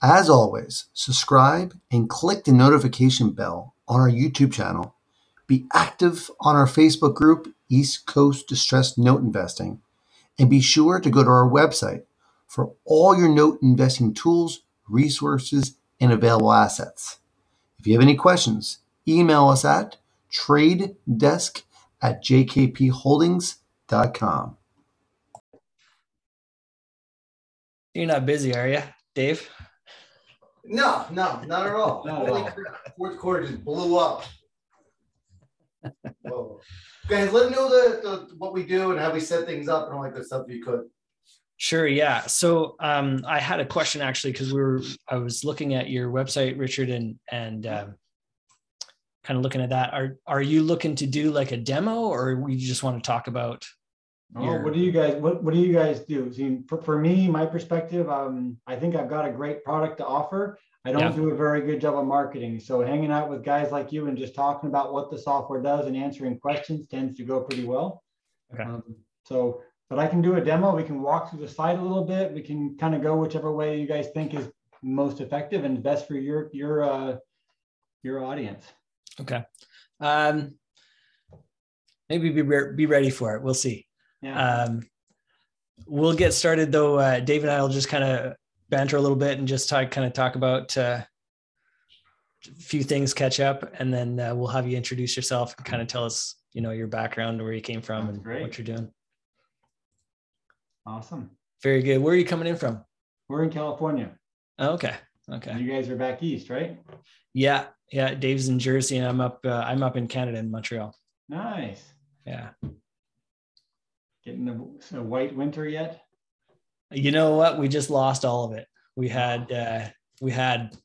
As always, subscribe and click the notification bell on our YouTube channel. Be active on our Facebook group, East Coast Distressed Note Investing, and be sure to go to our website for all your note investing tools, resources, and available assets. If you have any questions, email us at tradedesk at jkpholdings.com. You're not busy, are you, Dave? No, no, not at all. Not at all. Fourth quarter just blew up. Whoa. Guys, let them know the, the what we do and how we set things up and all that good stuff if you could. Sure, yeah. So um, I had a question actually because we were I was looking at your website, Richard, and and um, kind of looking at that. Are are you looking to do like a demo, or we just want to talk about? Oh, your- what do you guys, what, what do you guys do? See, for, for me, my perspective, um, I think I've got a great product to offer. I don't Yeah. do a very good job of marketing. So hanging out with guys like you and just talking about what the software does and answering questions tends to go pretty well. Okay. Um, So, but I can do a demo. We can walk through the site a little bit. We can kind of go whichever way you guys think is most effective and best for your, your, uh, your audience. Okay. Um, maybe be re- be ready for it. We'll see. Yeah. Um, we'll get started though. Uh, Dave and I will just kind of banter a little bit and just talk, kind of talk about uh, a few things, catch up, and then uh, we'll have you introduce yourself and kind of tell us, you know, your background, where you came from, That's and great. what you're doing. Awesome. Very good. Where are you coming in from? We're in California. Oh, okay. Okay. You guys are back east, right? Yeah. Yeah. Dave's in Jersey, and I'm up. Uh, I'm up in Canada in Montreal. Nice. Yeah. Getting the, the white winter yet? You know what? We just lost all of it. We had uh, we had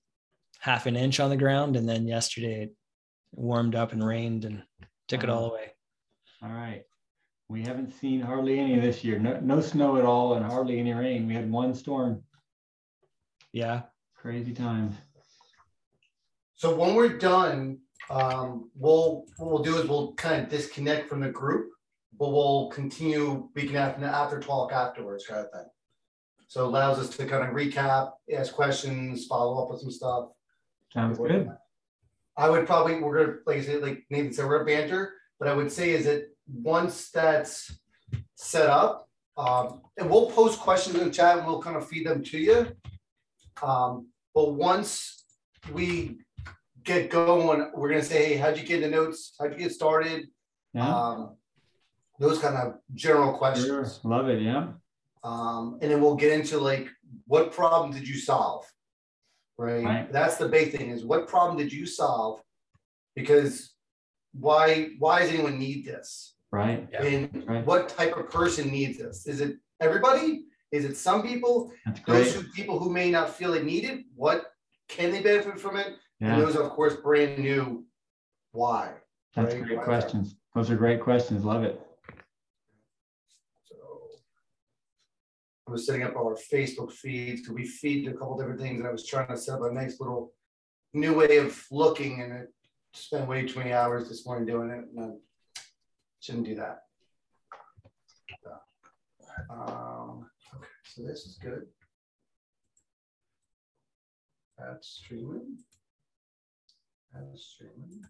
half an inch on the ground, and then yesterday it warmed up and rained and took it all away. All right. We haven't seen hardly any this year. No, no snow at all and hardly any rain. We had one storm. Yeah. Crazy times. So when we're done, um, we'll, what we'll do is we'll kind of disconnect from the group, but we'll continue, we can have an after talk afterwards kind of thing. So it allows us to kind of recap, ask questions, follow up with some stuff. Sounds good. I would probably, we're gonna, like I said, like Nathan said, we're banter, but I would say is that once that's set up, um, and we'll post questions in the chat and we'll kind of feed them to you. Um, but once we get going, we're gonna say, hey, how'd you get the notes? How'd you get started? Yeah. Um, those kind of general Sure. questions. Love it. Yeah. Um, and then we'll get into like, what problem did you solve? Right? Right. That's the big thing is what problem did you solve? Because why why does anyone need this? Right. Yeah. And Right. what type of person needs this? Is it everybody? Is it some people? That's Those who people who may not feel it needed, what can they benefit from it? And Yeah. those, of course, brand new why. That's right? great Why- questions. Those are great questions. Love it. So I was setting up our Facebook feeds because we feed a couple different things and I was trying to set up a nice little new way of looking and it spent way too many hours this morning doing it and I shouldn't do that. Um, okay, so this is good. That's streaming. That's streaming.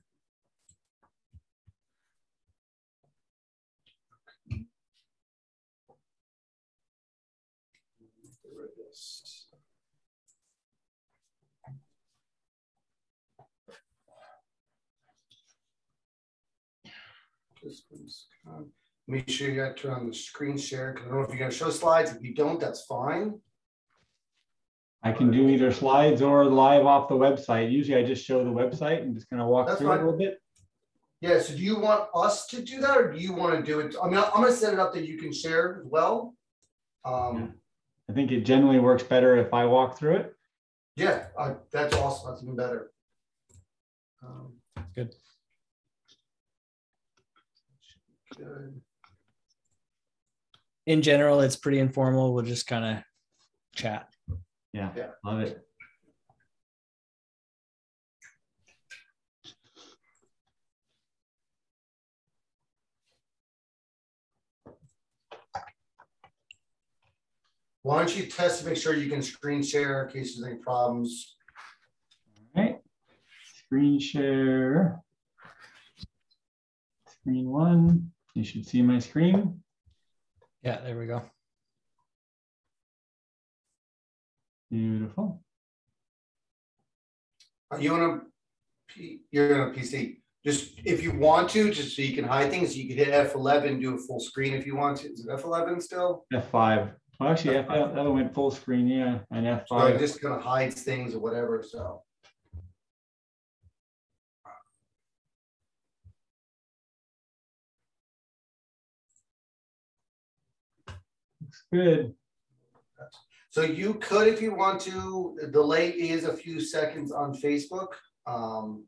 Of this. One's, Make sure you got to turn on the screen share, because I don't know if you're gonna show slides. If you don't, that's fine. I can do either slides or live off the website. Usually I just show the website and just kind of walk That's through it a little bit. Yeah, so do you want us to do that, or do you want to do it? I mean, I'm gonna set it up that you can share as well. Um, I think it generally works better if I walk through it. yeah, uh, that's awesome. That's even better. Um, Good. Good. In general, it's pretty informal. We'll just kind of chat. Yeah. Yeah. Love it. Why don't you test to make sure you can screen share in case there's any problems? All right. Screen share. Screen one. You should see my screen. Yeah, there we go. Beautiful. Are you on a P, you're on a PC? Just if you want to, just so you can hide things, you could hit F11, do a full screen if you want to. Is it F11 still? F5. Well, actually, F, that one went full screen, yeah, and So it F5. just kind of hides things or whatever, so. Looks good. So you could, if you want to, the delay is a few seconds on Facebook. Um,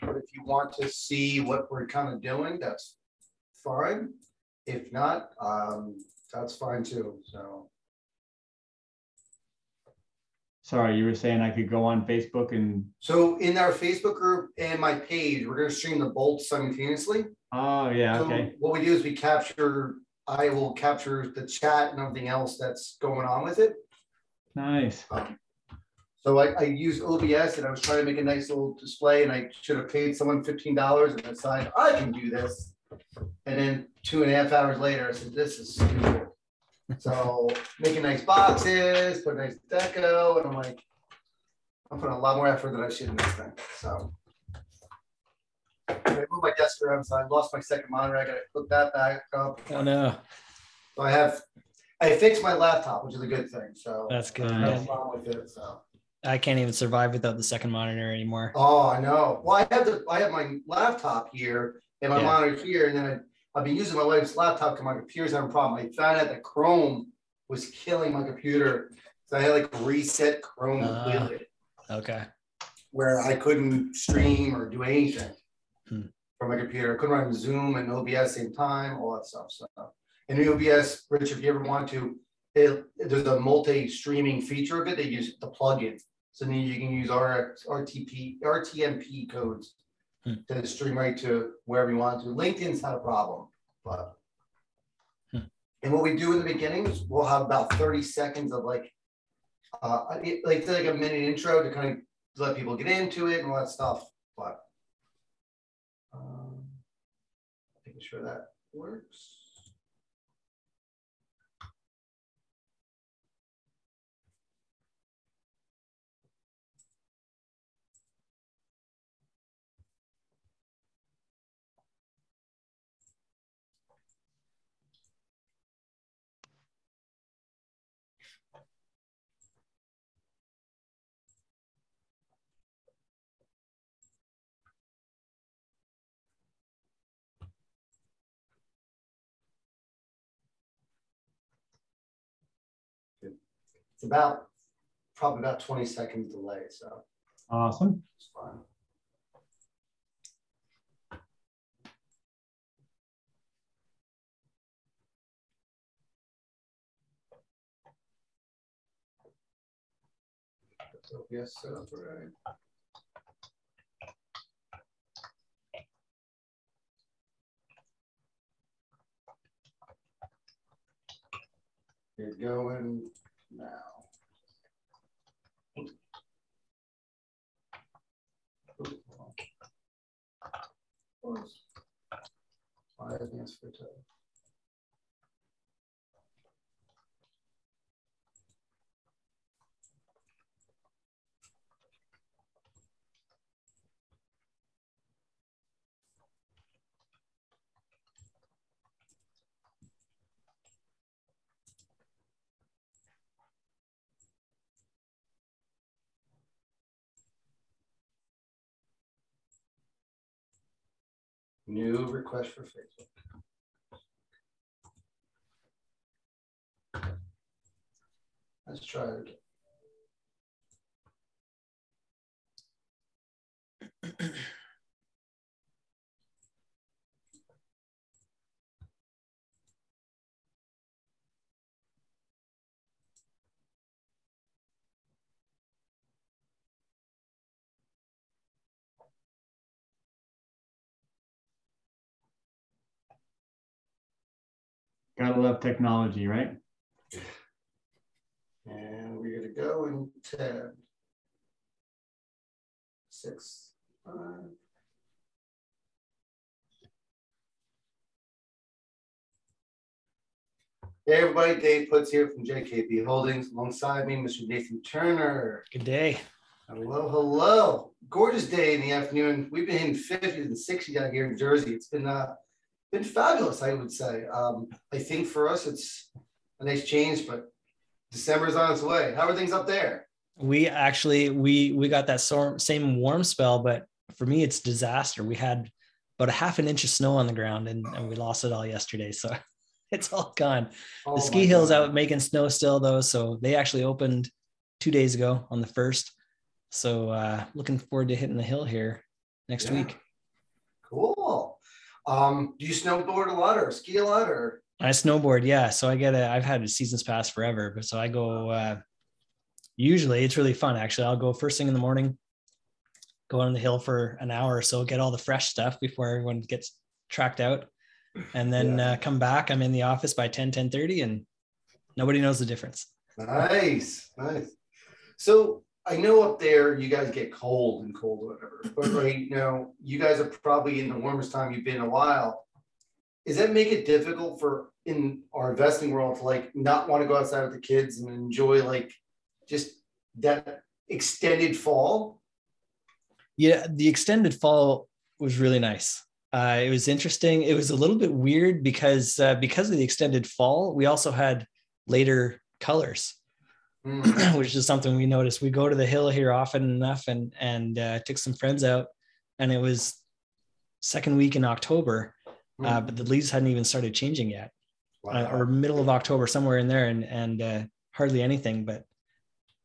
But if you want to see what we're kind of doing, that's fine. If not, um, that's fine too, so. Sorry, you were saying I could go on Facebook and, So in our Facebook group and my page, we're gonna stream the bolts simultaneously. oh, yeah, So okay. What we do is we capture, I will capture the chat and everything else that's going on with it. Nice. Um, so I, I use OBS and I was trying to make a nice little display and I should have paid someone fifteen dollars and decided I can do this. And then two and a half hours later, I said, this is stupid. So making nice boxes, put a nice deco, and I'm like, I'm putting a lot more effort than I should in this thing, so. I moved my desk around, so I lost my second monitor. I gotta put that back up. Oh no, So I have, I fixed my laptop, which is a good thing, so. that's good. No problem with it, so. I can't even survive without the second monitor anymore. Oh, I know. Well, I have the, I have my laptop here and my Yeah. monitor here, and then I, I've been using my wife's laptop because my computer's having a problem. I found out that Chrome was killing my computer. So I had like reset Chrome Ah. completely, Okay. where I couldn't stream or do anything Hmm. from my computer. I couldn't run Zoom and OBS at the same time, all that stuff. So, and OBS, Rich, if you ever want to, it, there's a multi-streaming feature of it. They use the plugin. So then you can use RX, RTP, RTMP codes Hmm. to stream right to wherever you want to. LinkedIn's not a problem, but. Hmm. And what we do in the beginning is we'll have about thirty seconds of like, uh, like like a minute intro to kind of let people get into it and all that stuff, but. um, Making sure that works. It's about, probably about twenty seconds delay, so Awesome. it's fine. So, yes, up right. Get going now. Why advance for two? New request for Facebook. Let's try it again. Gotta love technology, right? And we're going to go in 10, 6, 5. Hey everybody, Dave Putz here from JKP Holdings. Alongside me, Mr. Nathan Turner. Good day. Hello, hello. Gorgeous day in the afternoon. We've been hitting 50s and 60s out here in Jersey. It's been uh, been fabulous, I would say. Um, I think for us, it's a nice change, but December's on its way. How are things up there? We actually we we got that same warm spell, but for me, it's disaster. We had about a half an inch of snow on the ground, and, and we lost it all yesterday. So it's all gone. Oh the ski hill's God. out making snow still though, so they actually opened two days ago on the first. So uh, looking forward to hitting the hill here next yeah. week. Cool. Um, do you snowboard a lot or ski a lot or? I snowboard, yeah. So I get a. I've had a seasons pass forever, but so I go. Uh, usually, it's really fun. Actually, I'll go first thing in the morning, go on the hill for an hour or so, get all the fresh stuff before everyone gets tracked out, and then yeah. uh, come back. I'm in the office by 10, 10 30, and nobody knows the difference. Nice, nice. So I know up there you guys get cold and cold, or whatever. But right now, you guys are probably in the warmest time you've been in a while. Does that make it difficult for in our investing world to like not want to go outside with the kids and enjoy like just that extended fall? Yeah, the extended fall was really nice. Uh, it was interesting. It was a little bit weird because uh, because of the extended fall, we also had later colors mm. which is something we noticed. We go to the hill here often enough, and and uh, took some friends out, and it was second week in October, mm. uh, but the leaves hadn't even started changing yet, wow. uh, or middle of October, somewhere in there, and and uh, hardly anything. But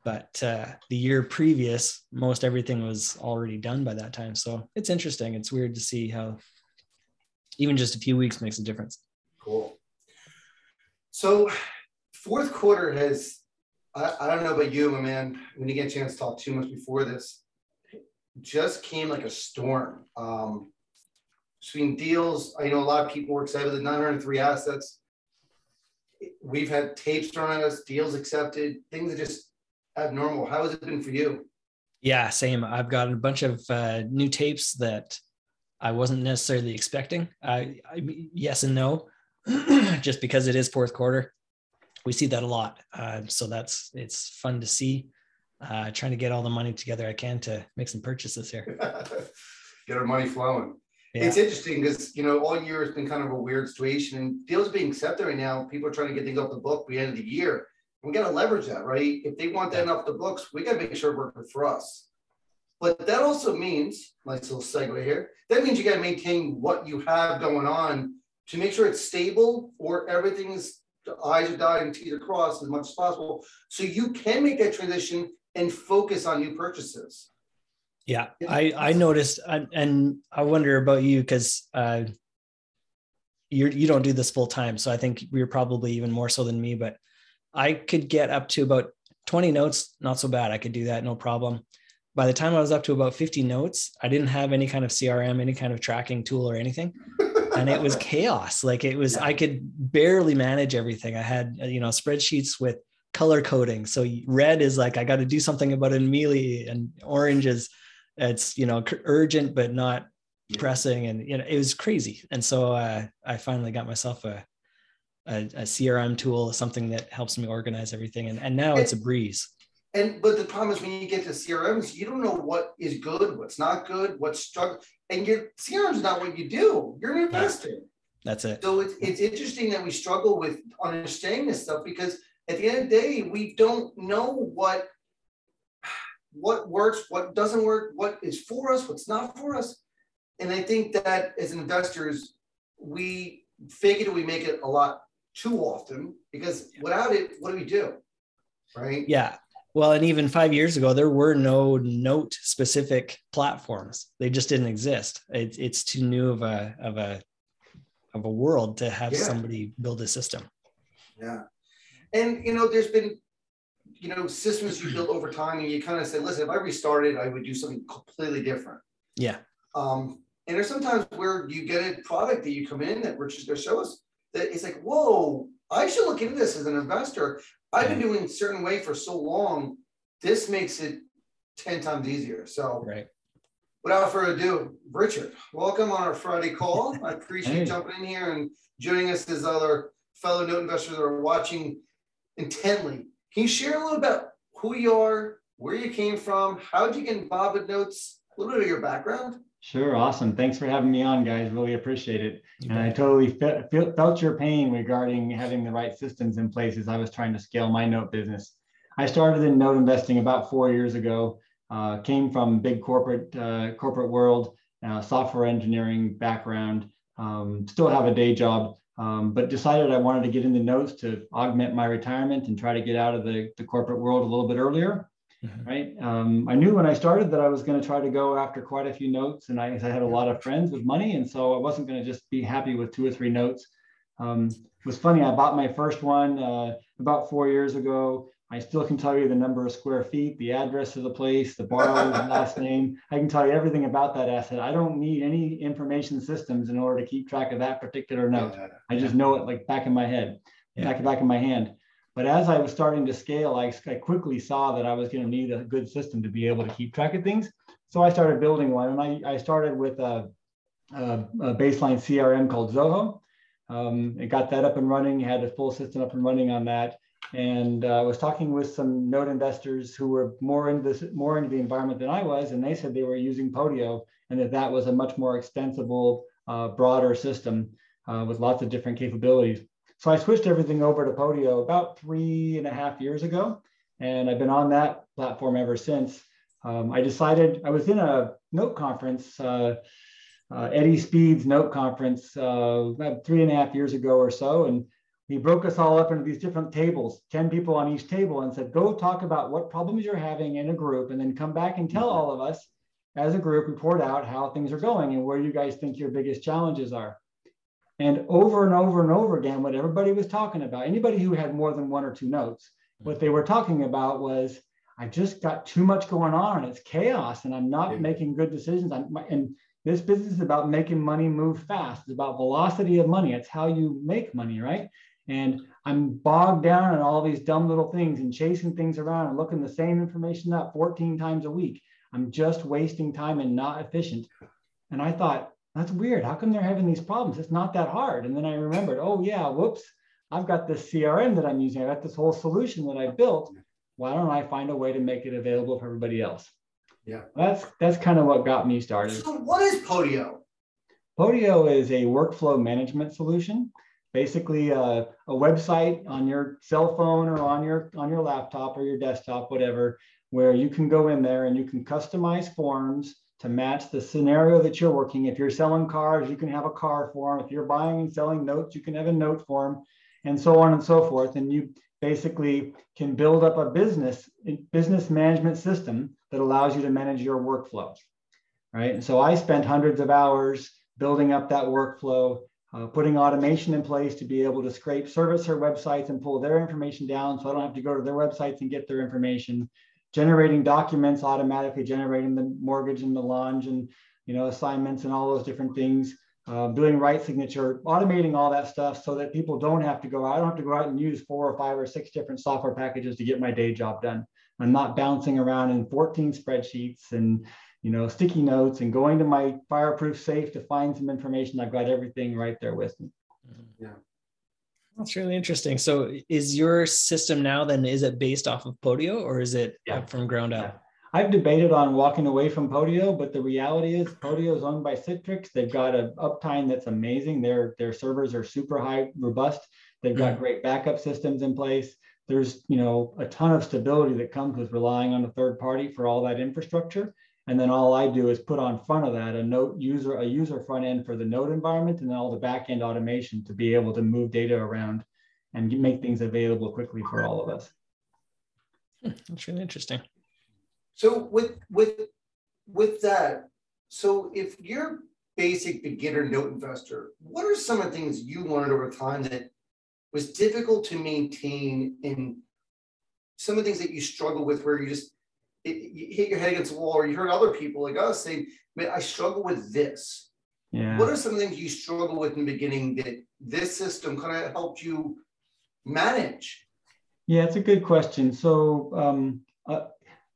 but uh, the year previous, most everything was already done by that time. So it's interesting. It's weird to see how even just a few weeks makes a difference. Cool. So fourth quarter has I, I don't know about you, my man. When you get a chance to talk too much before this, just came like a storm. Um, between deals, I know a lot of people were excited the 903 assets. We've had tapes thrown at us, deals accepted, things are just abnormal. How has it been for you? Yeah, same. I've got a bunch of uh, new tapes that I wasn't necessarily expecting. I, I yes and no, just because it is fourth quarter we see that a lot. Uh, so that's it's fun to see. Uh, trying to get all the money together I can to make some purchases here. get our money flowing. Yeah. It's interesting because you know all year has been kind of a weird situation, and deals being accepted right now. People are trying to get things off the book by the end of the year. We got to leverage that, right? If they want that off the books, we got to make sure it works for us. But that also means, nice little segue here. That means you got to maintain what you have going on to make sure it's stable or everything's I's are dotted and T's are crossed as much as possible. So you can make that transition and focus on new purchases. Yeah, I I noticed, and I wonder about you because uh, you you don't do this full time, so I think you're probably even more so than me. But I could get up to about 20 notes, not so bad. I could do that, no problem. By the time I was up to about 50 notes, I didn't have any kind of CRM, any kind of tracking tool or anything and it was chaos. Like it was, I could barely manage everything. I had, you know, spreadsheets with color coding. So red is like, I got to do something about it immediately. And orange is, it's, you know, urgent, but not pressing. And, you know, it was crazy. And so uh, I finally got myself a, a, a, CRM tool, something that helps me organize everything. And, and now it's a breeze. And but the problem is when you get to CRMs, you don't know what is good, what's not good, what's struggle, and your CRM is not what you do. You're an investor. That's it. So it's it's interesting that we struggle with understanding this stuff because at the end of the day, we don't know what what works, what doesn't work, what is for us, what's not for us. And I think that as investors, we fake it we make it a lot too often because without it, what do we do? Right. Yeah. Well, and even five years ago, there were no note specific platforms. They just didn't exist. It, it's too new of a of a of a world to have yeah. somebody build a system. Yeah, and you know, there's been you know systems you build over time, and you kind of say, listen, if I restarted, I would do something completely different. Yeah. Um, and there's sometimes where you get a product that you come in that Rich is going to show us that it's like, whoa, I should look into this as an investor. I've been doing a certain way for so long. This makes it 10 times easier. So, right. without further ado, Richard, welcome on our Friday call. I appreciate Hey. jumping in here and joining us as other fellow note investors that are watching intently. Can you share a little about who you are, where you came from, how did you get involved with notes, a little bit of your background? Sure, awesome. Thanks for having me on, guys. Really appreciate it. You And I totally fe- felt your pain regarding having the right systems in place as I was trying to scale my note business. I started in note investing about four years ago. Uh, came from big corporate uh, corporate world, uh, software engineering background. Um, still have a day job, um, but decided I wanted to get into notes to augment my retirement and try to get out of the, the corporate world a little bit earlier Mhm. right? Um, I knew when I started that I was going to try to go after quite a few notes, and I, I had a lot of friends with money, and so I wasn't going to just be happy with two or three notes. Um, it was funny. I bought my first one uh, about four years ago. I still can tell you the number of square feet, the address of the place, the borrower's last name. I can tell you everything about that asset. I don't need any information systems in order to keep track of that particular note. I just know it like back in my head, Yeah. back back in my hand. But as I was starting to scale, I, I quickly saw that I was going to need a good system to be able to keep track of things. So I started building one, and I, I started with a, a, a baseline CRM called Zoho. Um, I got that up and running, had a full system up and running on that, and uh, I was talking with some note investors who were more into this, more into the environment than I was, and they said they were using Podio, and that that was a much more extensible, uh, broader system uh, with lots of different capabilities. So I switched everything over to Podio about three and a half years ago, and I've been on that platform ever since. Um, I decided I was in a note conference, uh, uh, Eddie Speed's note conference, uh, about three and a half years ago or so, and he broke us all up into these different tables, 10 people on each table, and said, Go talk about what problems you're having in a group, and then come back and tell all of us as a group, report out how things are going and where you guys think your biggest challenges are. And over and over and over again, what everybody was talking about, anybody who had more than one or two notes, mm-hmm. what they were talking about was, I just got too much going on and it's chaos and I'm not Yeah. making good decisions. I'm, and this business is about making money move fast. It's about velocity of money. It's how you make money, right? And I'm bogged down in all these dumb little things and chasing things around and looking the same information up 14 times a week. I'm just wasting time and not efficient. And I thought, that's weird. How come they're having these problems? It's not that hard. And then I remembered, oh, yeah, whoops, I've got this CRM that I'm using. I've got this whole solution that I built. Why don't I find a way to make it available for everybody else? Yeah. That's that's kind of what got me started. So, what is Podio? Podio is a workflow management solution, basically a, a website on your cell phone or on your on your laptop or your desktop, whatever, where you can go in there and you can customize forms to match the scenario that you're working. If you're selling cars, you can have a car form. If you're buying and selling notes, you can have a note form, and so on and so forth. And you basically can build up a business business management system that allows you to manage your workflow right and so i spent hundreds of hours building up that workflow uh, putting automation in place to be able to scrape servicer websites and pull their information down so i don't have to go to their websites and get their information generating documents automatically generating the mortgage and the allonge and you know assignments and all those different things uh, doing RightSignature, automating all that stuff so that people don't have to go. I don't have to go out and use four or five or six different software packages to get my day job done. I'm not bouncing around in 14 spreadsheets and you know sticky notes and going to my fireproof safe to find some information. I've got everything right there with me. That's really interesting. So is your system now then is it based off of Podio or is it Yeah. from ground up? I've debated on walking away from Podio, but the reality is Podio is owned by Citrix. They've got an uptime that's amazing. Their their servers are super high robust. They've got mm. great backup systems in place. There's you know a ton of stability that comes with relying on a third party for all that infrastructure. And then all I do is put on front of that a note user a user front end for the node environment and then all the back end automation to be able to move data around and make things available quickly for all of us. That's really interesting. So with with with that, so if you're basic beginner note investor, what are some of the things you learned over time that was difficult to maintain and some of the things that you struggle with where you just it, you hit your head against the wall or you heard other people like us say, man, I struggle with this. Yeah. What are some things you struggle with in the beginning that this system kind of helped you manage? Yeah, it's a good question. So um, uh,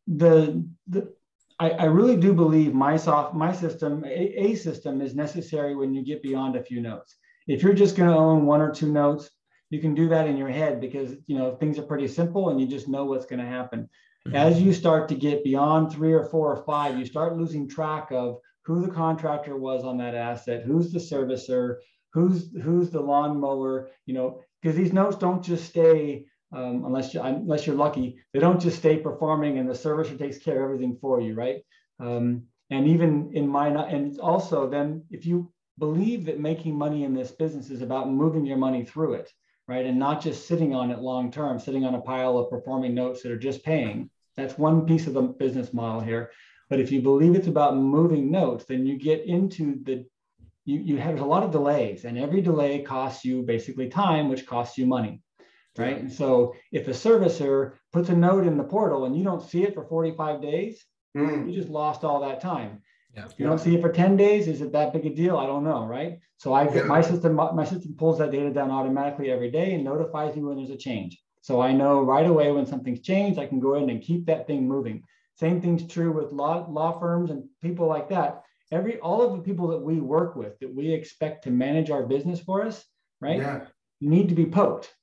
the the I, I, really do believe my soft my system a, a, system is necessary when you get beyond a few notes. If you're just going to own one or two notes, you can do that in your head because you know things are pretty simple and you just know what's going to happen. Mm-hmm. As you start to get beyond three or four or five, you start losing track of who the contractor was on that asset, who's the servicer, who's who's the lawnmower, you know, because these notes don't just stay um, unless you unless you're lucky, they don't just stay performing and the servicer takes care of everything for you, right? Um, and even in my and also then if you believe that making money in this business is about moving your money through it, right, and not just sitting on it long term, sitting on a pile of performing notes that are just paying. That's one piece of the business model here. But if you believe it's about moving notes, then you get into the you, you have a lot of delays, and every delay costs you basically time, which costs you money right? And so if a servicer puts a note in the portal and you don't see it for 45 days, mm. you just lost all that time. Yeah. If you don't see it for 10 days, is it that big a deal? I don't know, right? So I get yeah. my system, my system pulls that data down automatically every day and notifies me when there's a change. So I know right away when something's changed, I can go in and keep that thing moving. Same thing's true with law, law firms and people like that. Every all of the people that we work with that we expect to manage our business for us, right? Yeah. Need to be poked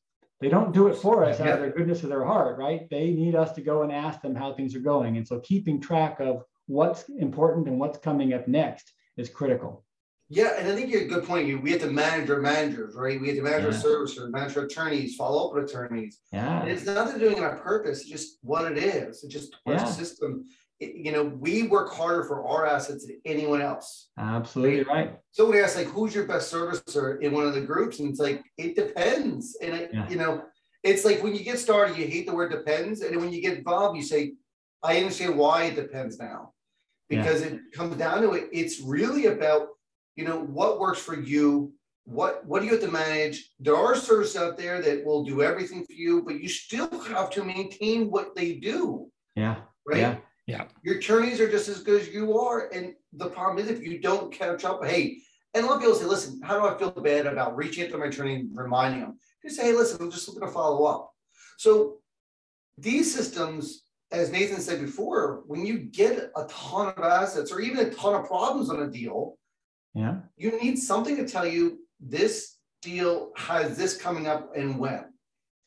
they don't do it for us out of the goodness of their heart, right? They need us to go and ask them how things are going. And so keeping track of what's important and what's coming up next is critical. Yeah, and I think you're a good point. We have to manage our managers, right? We have to manage yeah. our servicers, manage our attorneys, follow up with attorneys. Yeah. And it's nothing doing it on purpose, it's just what it is. It's just our yeah. system you know, we work harder for our assets than anyone else. Absolutely right. right. So we ask like, who's your best servicer in one of the groups? And it's like, it depends. And it, yeah. you know, it's like when you get started, you hate the word depends. And when you get involved, you say, I understand why it depends now. Because yeah. it comes down to it, it's really about, you know, what works for you. What what do you have to manage? There are services out there that will do everything for you, but you still have to maintain what they do. Yeah. Right. Yeah. Yeah. Your attorneys are just as good as you are. And the problem is if you don't catch up, hey, and a lot of people say, listen, how do I feel bad about reaching out to my attorney and reminding them? Just say, hey, listen, I'm just looking to follow up. So these systems, as Nathan said before, when you get a ton of assets or even a ton of problems on a deal, yeah, you need something to tell you this deal has this coming up and when.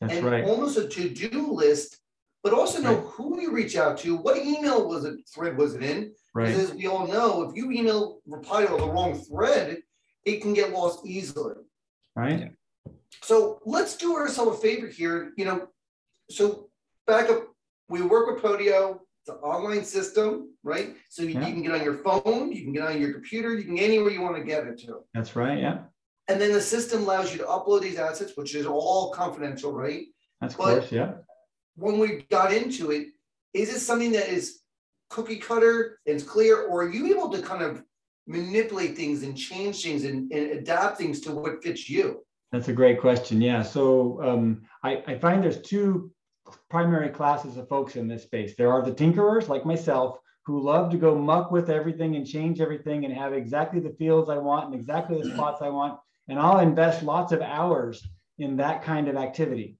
That's and right. almost a to-do list but also know right. who you reach out to. What email was it thread was it in? Right. Because as we all know, if you email reply to the wrong thread, it can get lost easily. Right. So let's do ourselves a favor here. You know, so back up, we work with Podio. It's an online system, right? So you, yeah. you can get on your phone, you can get on your computer, you can get anywhere you want to get it to. That's right. Yeah. And then the system allows you to upload these assets, which is all confidential, right? That's but course, yeah when we got into it, is it something that is cookie cutter and it's clear, or are you able to kind of manipulate things and change things and, and adapt things to what fits you? That's a great question. Yeah. So um, I, I find there's two primary classes of folks in this space. There are the tinkerers like myself who love to go muck with everything and change everything and have exactly the fields I want and exactly the spots I want. And I'll invest lots of hours in that kind of activity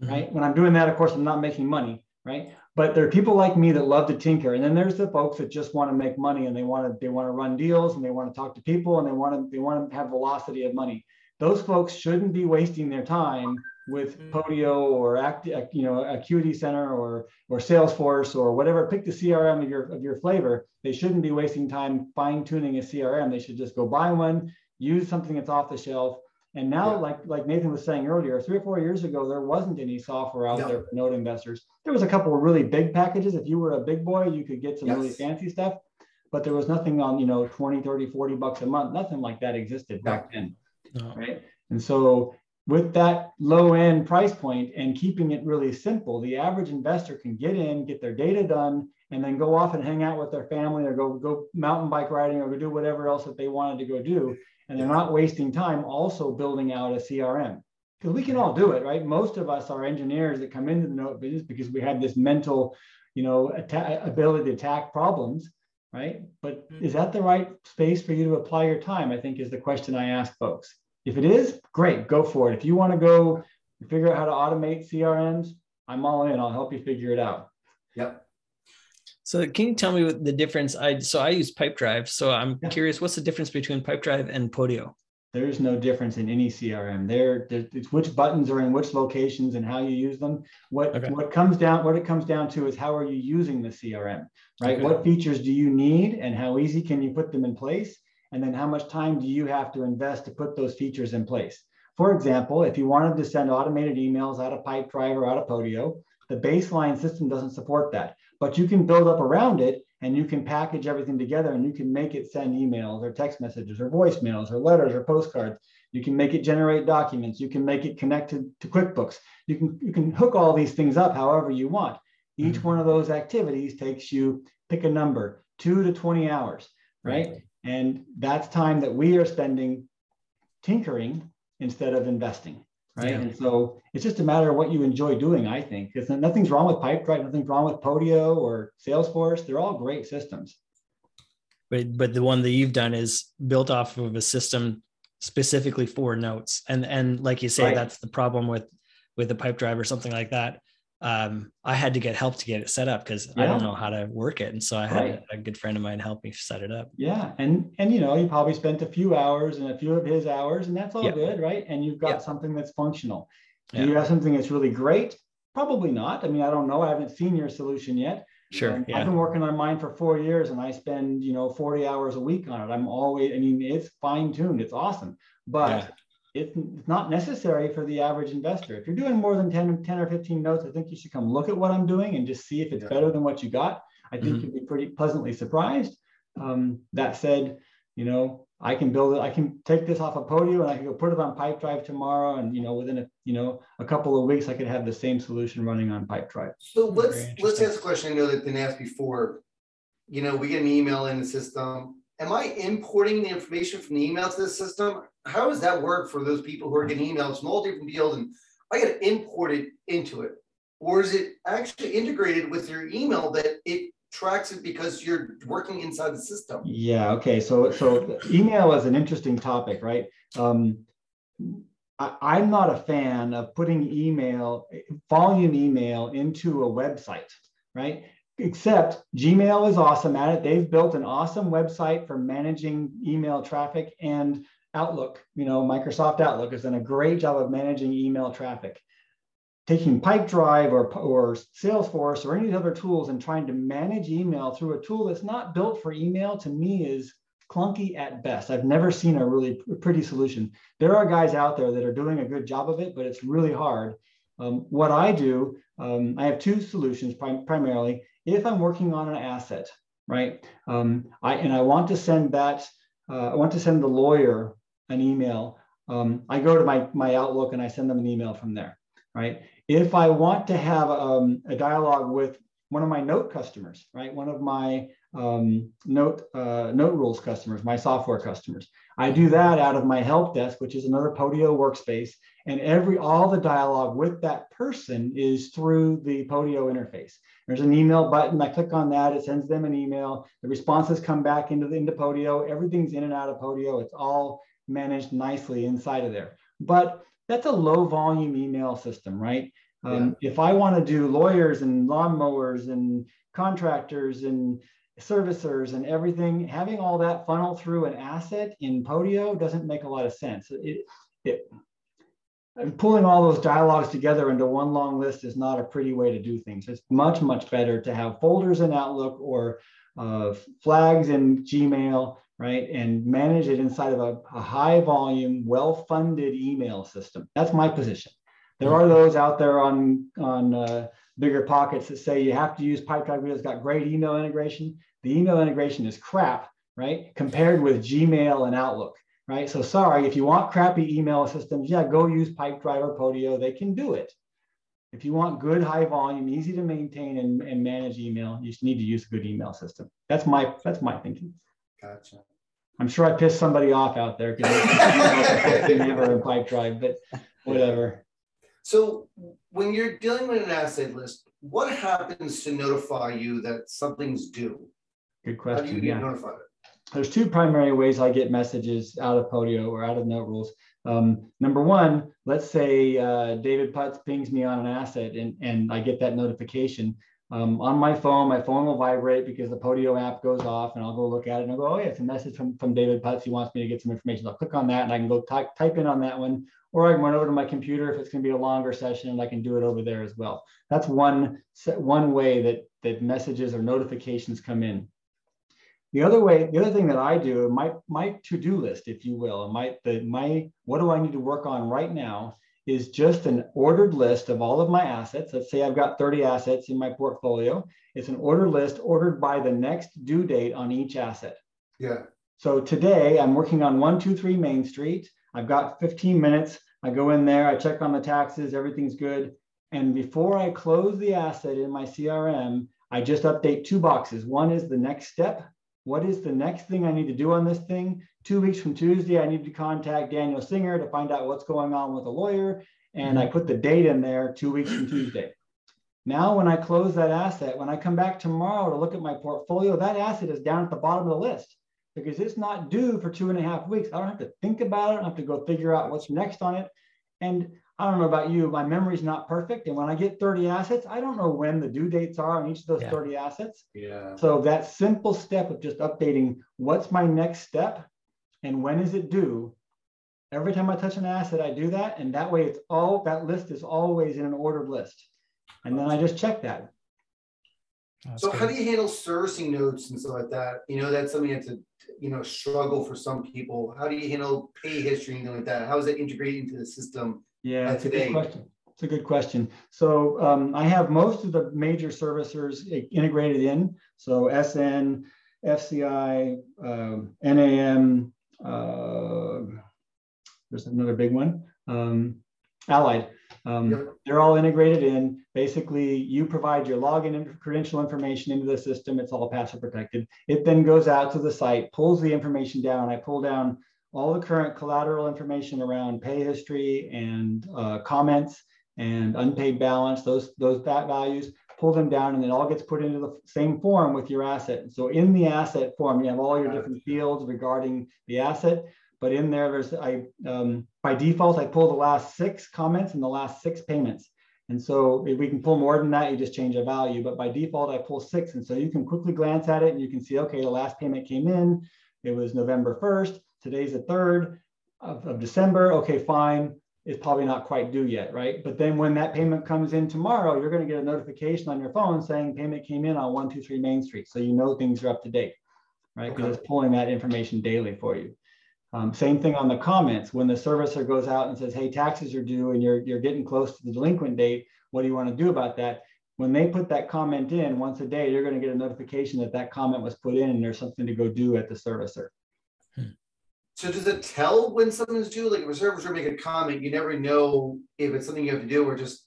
mm-hmm. right? When I'm doing that, of course, I'm not making money, right? But there are people like me that love to tinker, and then there's the folks that just want to make money and they want to they want to run deals and they want to talk to people and they want to they want to have velocity of money. Those folks shouldn't be wasting their time with mm-hmm. Podio or Act, you know, Acuity Center or or Salesforce or whatever. Pick the CRM of your of your flavor. They shouldn't be wasting time fine tuning a CRM. They should just go buy one, use something that's off the shelf, and now, yeah. like like Nathan was saying earlier, three or four years ago, there wasn't any software out there for note investors. There was a couple of really big packages. If you were a big boy, you could get some yes. really fancy stuff, but there was nothing on, you know, 20, 30, 40 bucks a month. Nothing like that existed back then. No. Right. And so with that low end price point and keeping it really simple, the average investor can get in, get their data done, and then go off and hang out with their family or go go mountain bike riding or go do whatever else that they wanted to go do and they're not wasting time also building out a CRM. Because we can all do it, right? Most of us are engineers that come into the note business because we have this mental, you know, atta- ability to attack problems, right? But mm-hmm. is that the right space for you to apply your time? I think is the question I ask folks. If it is, great, go for it. If you want to go figure out how to automate CRMs, I'm all in. I'll help you figure it out. Yep. So can you tell me what the difference? I so I use Pipedrive. So I'm yeah. curious, what's the difference between Pipedrive and Podio? There's no difference in any CRM. There, it's which buttons are in which locations and how you use them. What okay. what comes down what it comes down to is how are you using the CRM, right? Okay. What features do you need and how easy can you put them in place? And then how much time do you have to invest to put those features in place? For example, if you wanted to send automated emails out of Pipedrive or out of Podio, the baseline system doesn't support that, but you can build up around it and you can package everything together and you can make it send emails or text messages or voicemails or letters or postcards. You can make it generate documents. You can make it connected to QuickBooks. You can, you can hook all these things up however you want. Each mm-hmm. one of those activities takes you, pick a number, two to 20 hours, right? And that's time that we are spending tinkering instead of investing right? Yeah. And so it's just a matter of what you enjoy doing, I think. Because nothing's wrong with Pipedrive, nothing's wrong with Podio or Salesforce. They're all great systems. But but the one that you've done is built off of a system specifically for notes. And and like you say, right. that's the problem with with the Pipedrive or something like that um, I had to get help to get it set up because yeah. I don't know how to work it. And so I had right. a, a, good friend of mine help me set it up. Yeah. And, and, you know, you probably spent a few hours and a few of his hours and that's all good. Right. And you've got something that's functional. Do you have something that's really great? Probably not. I mean, I don't know. I haven't seen your solution yet. Sure. yeah. I've been working on mine for four years and I spend, you know, 40 hours a week on it. I'm always, I mean, it's fine tuned. It's awesome. But it's not necessary for the average investor. If you're doing more than 10, 10 or 15 notes, I think you should come look at what I'm doing and just see if it's yeah. better than what you got. I think mm-hmm. you'd be pretty pleasantly surprised. Um, that said, you know, I can build it. I can take this off a Podio and I can go put it on Pipedrive tomorrow. And, you know, within a, you know, a couple of weeks, I could have the same solution running on Pipedrive. So let's, let's ask a question I know that been asked before. You know, we get an email in the system am I importing the information from the email to the system? How does that work for those people who are getting emails from all different fields and I got to import it into it? Or is it actually integrated with your email that it tracks it because you're working inside the system? Yeah. Okay. So, so email is an interesting topic, right? Um, I, am not a fan of putting email, volume email into a website, right? except Gmail is awesome at it. They've built an awesome website for managing email traffic and Outlook, you know, Microsoft Outlook has done a great job of managing email traffic. Taking Pipedrive or, or Salesforce or any other tools and trying to manage email through a tool that's not built for email to me is clunky at best. I've never seen a really pretty solution. There are guys out there that are doing a good job of it, but it's really hard. Um, what I do, um, I have two solutions prim primarily if I'm working on an asset, right? Um, I and I want to send that, uh, I want to send the lawyer an email. Um, I go to my my Outlook and I send them an email from there, right? If I want to have um, a dialogue with one of my note customers, right? One of my um, note uh, note rules customers, my software customers. I do that out of my help desk, which is another Podio workspace, and every all the dialogue with that person is through the Podio interface. There's an email button. I click on that. It sends them an email. The responses come back into the into Podio. Everything's in and out of Podio. It's all managed nicely inside of there. But that's a low volume email system, right? Um, yeah. If I want to do lawyers and lawnmowers and contractors and servicers and everything, having all that funnel through an asset in Podio doesn't make a lot of sense. It, it, and pulling all those dialogues together into one long list is not a pretty way to do things. It's much, much better to have folders in Outlook or uh, flags in Gmail, right? And manage it inside of a, a high volume, well funded email system. That's my position. There are those out there on, on uh, BiggerPockets that say you have to use Pipedrive it's got great email integration. The email integration is crap, right? Compared with Gmail and Outlook right? So sorry, if you want crappy email systems, yeah, go use Pipedrive or Podio. They can do it. If you want good, high volume, easy to maintain and, and manage email, you need to use a good email system. That's my that's my thinking. Gotcha. I'm sure I pissed somebody off out there because never a in Pipedrive, but whatever. So when you're dealing with an asset list, what happens to notify you that something's due? Good question. How do you get notified? there's two primary ways I get messages out of Podio or out of Note Rules. Um, number one, let's say uh, David Putz pings me on an asset and, and I get that notification. Um, on my phone, my phone will vibrate because the Podio app goes off and I'll go look at it and I'll go, oh yeah, it's a message from, from David Putz. He wants me to get some information. I'll click on that and I can go type, in on that one, or I can run over to my computer if it's going to be a longer session and I can do it over there as well. That's one, one way that, that messages or notifications come in. The other way, the other thing that I do, my my to-do list, if you will, my the my what do I need to work on right now is just an ordered list of all of my assets. Let's say I've got 30 assets in my portfolio. It's an ordered list ordered by the next due date on each asset. Yeah. So today I'm working on 123 Main Street. I've got 15 minutes. I go in there, I check on the taxes, everything's good. And before I close the asset in my CRM, I just update two boxes. One is the next step what is the next thing I need to do on this thing? Two weeks from Tuesday, I need to contact Daniel Singer to find out what's going on with a lawyer. And mm-hmm. I put the date in there two weeks from Tuesday. Now, when I close that asset, when I come back tomorrow to look at my portfolio, that asset is down at the bottom of the list because it's not due for two and a half weeks. I don't have to think about it. I don't have to go figure out what's next on it. And I don't know about you, my memory's not perfect. And when I get 30 assets, I don't know when the due dates are on each of those yeah. 30 assets. Yeah. So that simple step of just updating what's my next step and when is it due? Every time I touch an asset, I do that. And that way it's all that list is always in an ordered list. And then I just check that. That's so good. how do you handle servicing notes and stuff like that? You know, that's something that's a you know struggle for some people. How do you handle pay history and things like that? How is that integrated into the system? Yeah, it's a good question. It's a good question. So um, I have most of the major servicers integrated in. So SN, FCI, um, NAM, uh, there's another big one, um, Allied. Um, yep. They're all integrated in. Basically, you provide your login and credential information into the system. It's all password protected. It then goes out to the site, pulls the information down. I pull down all the current collateral information around pay history and uh, comments and unpaid balance, those, those that values, pull them down and it all gets put into the same form with your asset. So in the asset form, you have all your different fields regarding the asset, but in there, there's, I, um, by default, I pull the last six comments and the last six payments. And so if we can pull more than that, you just change a value. But by default, I pull six. And so you can quickly glance at it and you can see, okay, the last payment came in. It was November 1st. Today's the 3rd of, of December. Okay, fine. It's probably not quite due yet, right? But then when that payment comes in tomorrow, you're going to get a notification on your phone saying payment came in on 123 Main Street. So you know things are up to date, right? Because okay. it's pulling that information daily for you. Um, same thing on the comments. When the servicer goes out and says, hey, taxes are due and you're, you're getting close to the delinquent date, what do you want to do about that? When they put that comment in once a day, you're going to get a notification that that comment was put in and there's something to go do at the servicer. So does it tell when something's due? Like if a servicer make a comment, you never know if it's something you have to do or just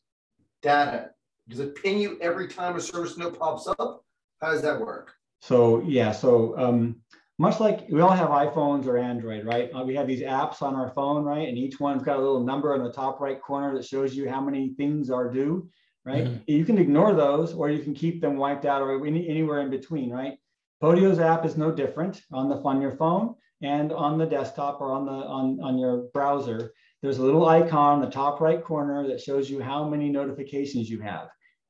data. Does it ping you every time a service note pops up? How does that work? So yeah, so um, much like we all have iPhones or Android, right? Uh, we have these apps on our phone, right? And each one's got a little number in the top right corner that shows you how many things are due, right? Mm-hmm. You can ignore those or you can keep them wiped out or any, anywhere in between, right? Podio's app is no different on the on your phone and on the desktop or on the on, on your browser, there's a little icon in the top right corner that shows you how many notifications you have.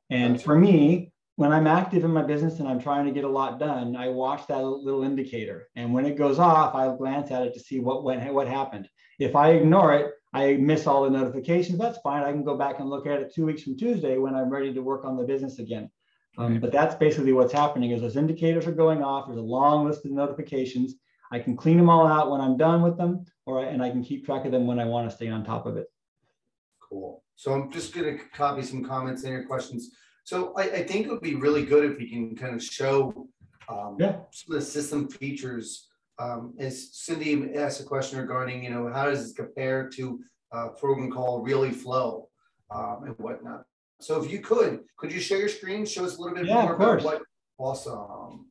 And for me, when I'm active in my business and I'm trying to get a lot done, I watch that little indicator. And when it goes off, I glance at it to see what went, what happened. If I ignore it, I miss all the notifications. That's fine. I can go back and look at it two weeks from Tuesday when I'm ready to work on the business again. Um, but that's basically what's happening is those indicators are going off. There's a long list of notifications. I can clean them all out when I'm done with them, or and I can keep track of them when I want to stay on top of it. Cool. So I'm just going to copy some comments and your questions. So I, I, think it would be really good if we can kind of show um, yeah. some of the system features. Um, as Cindy asked a question regarding, you know, how does this compare to a program called Realeflow um, and whatnot? So if you could, could you share your screen, show us a little bit yeah, more about what awesome.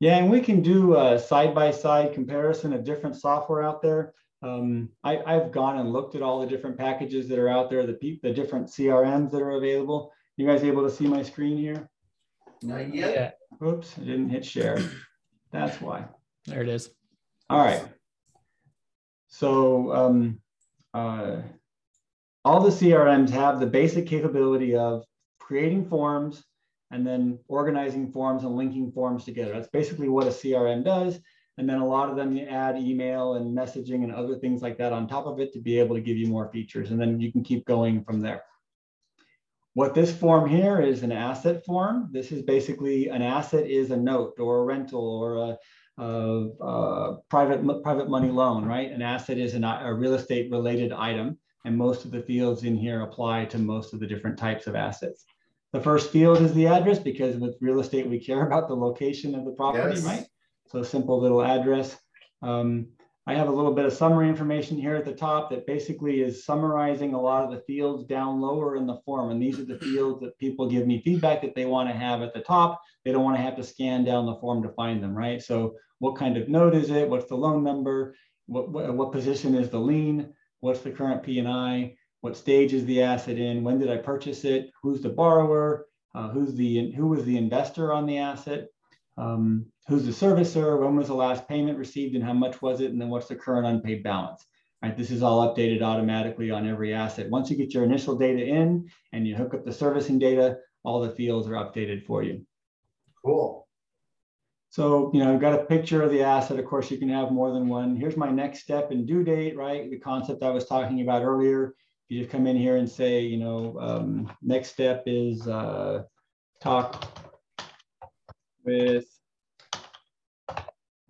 Yeah, and we can do a side-by-side comparison of different software out there. Um, I, have gone and looked at all the different packages that are out there, the, the different CRMs that are available. You guys able to see my screen here? Not yet. Oops, I didn't hit share. That's why. There it is. All right. So um, uh, all the CRMs have the basic capability of creating forms and then organizing forms and linking forms together. That's basically what a CRM does. And then a lot of them you add email and messaging and other things like that on top of it to be able to give you more features. And then you can keep going from there. What this form here is an asset form. This is basically an asset is a note or a rental or a, a, a private, private money loan, right? An asset is an, a real estate related item. And most of the fields in here apply to most of the different types of assets. The first field is the address because with real estate, we care about the location of the property, yes. right? So simple little address. Um, I have a little bit of summary information here at the top that basically is summarizing a lot of the fields down lower in the form. And these are the fields that people give me feedback that they want to have at the top. They don't want to have to scan down the form to find them, right? So what kind of note is it? What's the loan number? What, what, what position is the lien? What's the current P&I? What stage is the asset in? When did I purchase it? Who's the borrower? Uh, who's the, who was the investor on the asset? Um, who's the servicer, when was the last payment received and how much was it, and then what's the current unpaid balance. Right, this is all updated automatically on every asset. Once you get your initial data in and you hook up the servicing data, all the fields are updated for you. Cool. So, you know, I've got a picture of the asset. Of course, you can have more than one. Here's my next step in due date, right? The concept I was talking about earlier. You just come in here and say, you know, um, next step is uh, talk with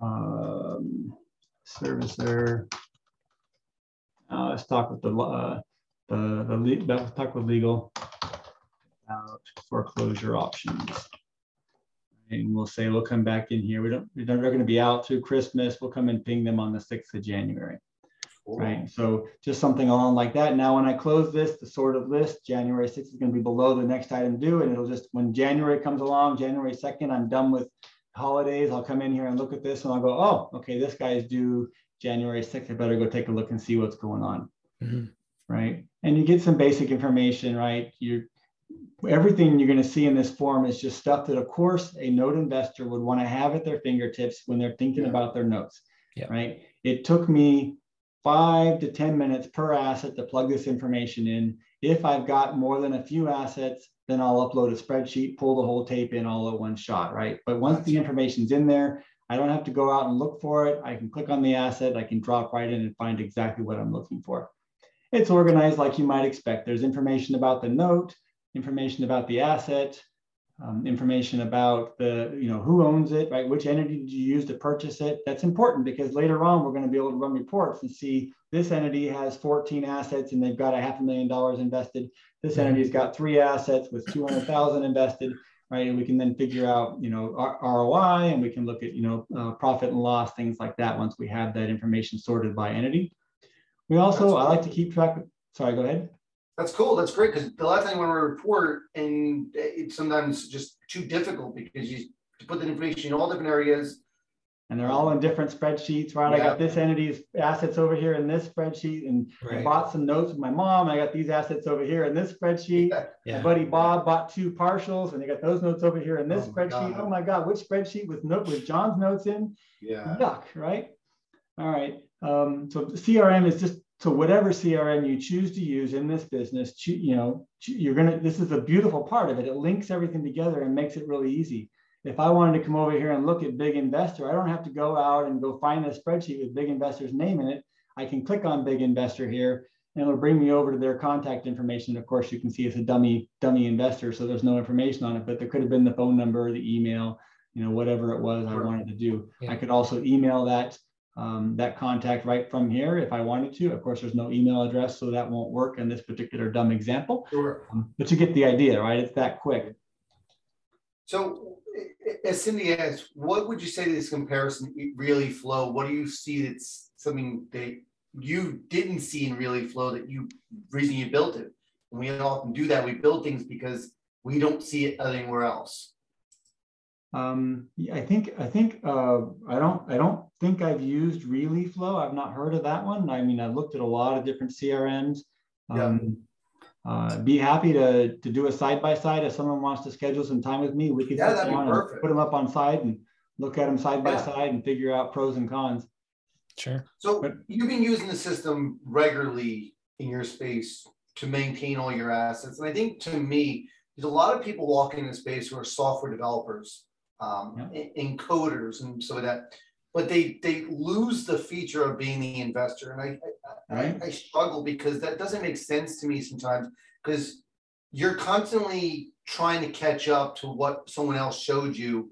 um, servicer. Uh, let's talk with the uh, the the let's talk with legal about foreclosure options. And we'll say we'll come back in here. We don't we're not going to be out through Christmas. We'll come and ping them on the sixth of January. Cool. Right. So just something along like that. Now, when I close this, the sorted list, January 6th is going to be below the next item due. And it'll just, when January comes along, January 2nd, I'm done with holidays. I'll come in here and look at this and I'll go, oh, okay, this guy's due January 6th. I better go take a look and see what's going on. Mm-hmm. Right. And you get some basic information, right? You're everything you're going to see in this form is just stuff that, of course, a note investor would want to have at their fingertips when they're thinking yeah. about their notes. Yeah. Right. It took me five to 10 minutes per asset to plug this information in. If I've got more than a few assets, then I'll upload a spreadsheet, pull the whole tape in all at one shot, right? But once the information's in there, I don't have to go out and look for it. I can click on the asset, I can drop right in and find exactly what I'm looking for. It's organized like you might expect. There's information about the note, information about the asset, um, information about the, you know, who owns it, right? Which entity did you use to purchase it? That's important because later on we're going to be able to run reports and see this entity has 14 assets and they've got a half a million dollars invested. This mm-hmm. entity's got three assets with 200,000 invested, right? And we can then figure out, you know, ROI and we can look at, you know, uh, profit and loss, things like that once we have that information sorted by entity. We also, I like to keep track of, sorry, go ahead. That's cool. That's great because the last time when we report, and it's sometimes just too difficult because you put the information in all different areas. And they're all in different spreadsheets, right? Yeah. I got this entity's assets over here in this spreadsheet, and right. I bought some notes with my mom. I got these assets over here in this spreadsheet. Yeah. Yeah. My buddy Bob bought two partials, and they got those notes over here in this oh spreadsheet. God. Oh my God, which spreadsheet with note with John's notes in? Yeah. Yuck, right? All right. Um, so CRM is just so whatever CRM you choose to use in this business, you know, you're gonna. This is a beautiful part of it. It links everything together and makes it really easy. If I wanted to come over here and look at Big Investor, I don't have to go out and go find a spreadsheet with Big Investor's name in it. I can click on Big Investor here, and it'll bring me over to their contact information. Of course, you can see it's a dummy dummy investor, so there's no information on it. But there could have been the phone number, the email, you know, whatever it was I wanted to do. Yeah. I could also email that um, that contact right from here if I wanted to. Of course, there's no email address, so that won't work in this particular dumb example. Sure. Um, but you get the idea, right? It's that quick. So, as Cindy asked, what would you say to this comparison Realeflow? What do you see that's something that you didn't see in Realeflow that you reason you built it? And we often do that. We build things because we don't see it anywhere else. Um, I think I think uh, I don't I don't think I've used Realeflow. I've not heard of that one. I mean, I've looked at a lot of different CRMs. Um, yeah. uh, be happy to to do a side by side if someone wants to schedule some time with me. We could yeah, that'd be perfect. put them up on side and look at them side by Yeah. side and figure out pros and cons. Sure. So But- you've been using the system regularly in your space to maintain all your assets. And I think to me, there's a lot of people walking in the space who are software developers, um, en- encoders and so that, but they, they lose the feature of being the investor. And I, I, Right. I, I struggle because that doesn't make sense to me sometimes because you're constantly trying to catch up to what someone else showed you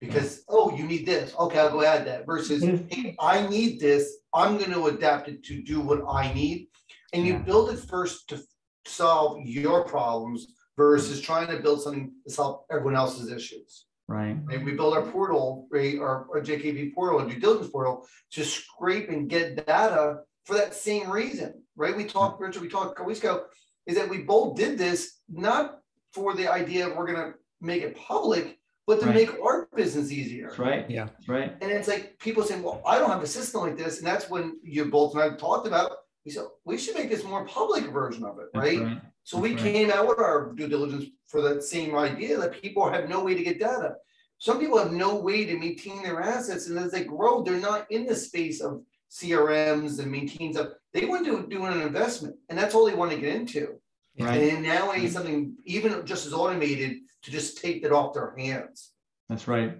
because oh you need this. Okay i'll go add that versus hey, i need this. I'm going to adapt it to do what i need. And you build it first to solve your problems versus trying to build something to solve everyone else's issues Right. and we build our portal right our, our JKP portal and due diligence portal to scrape and get data for that same reason right we talked richard we talked a couple weeks ago is that we both did this not for the idea of we're going to make it public but to Right. make our business easier That's right. Yeah. That's right. and it's like people saying, well, I don't have a system like this. And that's when you both and I talked about, we said, we should make this more public version of it, right? right. So we right. came out with our due diligence for that same idea that people have no way to get data. Some people have no way to maintain their assets. And as they grow, they're not in the space of CRMs and maintains stuff. They want to do an investment and that's all they want to get into. Right. And now I need something even just as automated to just take that off their hands. That's right.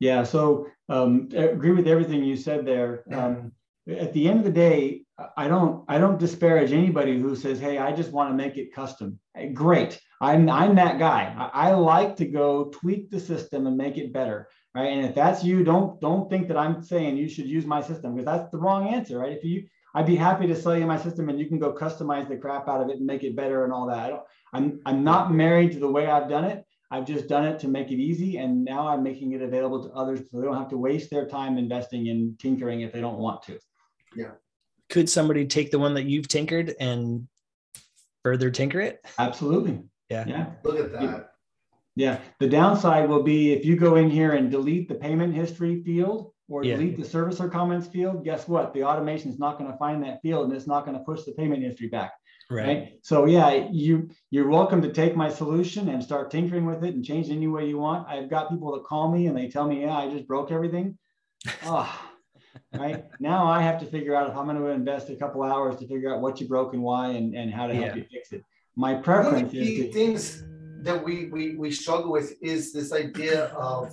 Yeah. So um, I agree with everything you said there. Um, at the end of the day, I don't I don't disparage anybody who says, "Hey, I just want to make it custom." Great. I'm I'm that guy. I, I like to go tweak the system and make it better. Right. And if that's you, don't don't think that I'm saying you should use my system because that's the wrong answer. Right. If you I'd be happy to sell you my system and you can go customize the crap out of it and make it better and all that. I don't, I'm I'm not married to the way I've done it. I've just done it to make it easy, and now I'm making it available to others so they don't have to waste their time investing in tinkering if they don't want to. Could somebody take the one that you've tinkered and further tinker it? Absolutely. Yeah. Yeah. Look at that. Yeah. The downside will be if you go in here and delete the payment history field or Yeah. delete the servicer comments field, guess what? The automation is not going to find that field and it's not going to push the payment history back. right? So yeah, you you're welcome to take my solution and start tinkering with it and change it any way you want. I've got people that call me and they tell me, yeah, I just broke everything. Oh, right now I have to figure out if I'm going to invest a couple hours to figure out what you broke and why and, and how to help Yeah. you fix it. My One of preference the is key to things that we, we, we struggle with is this idea of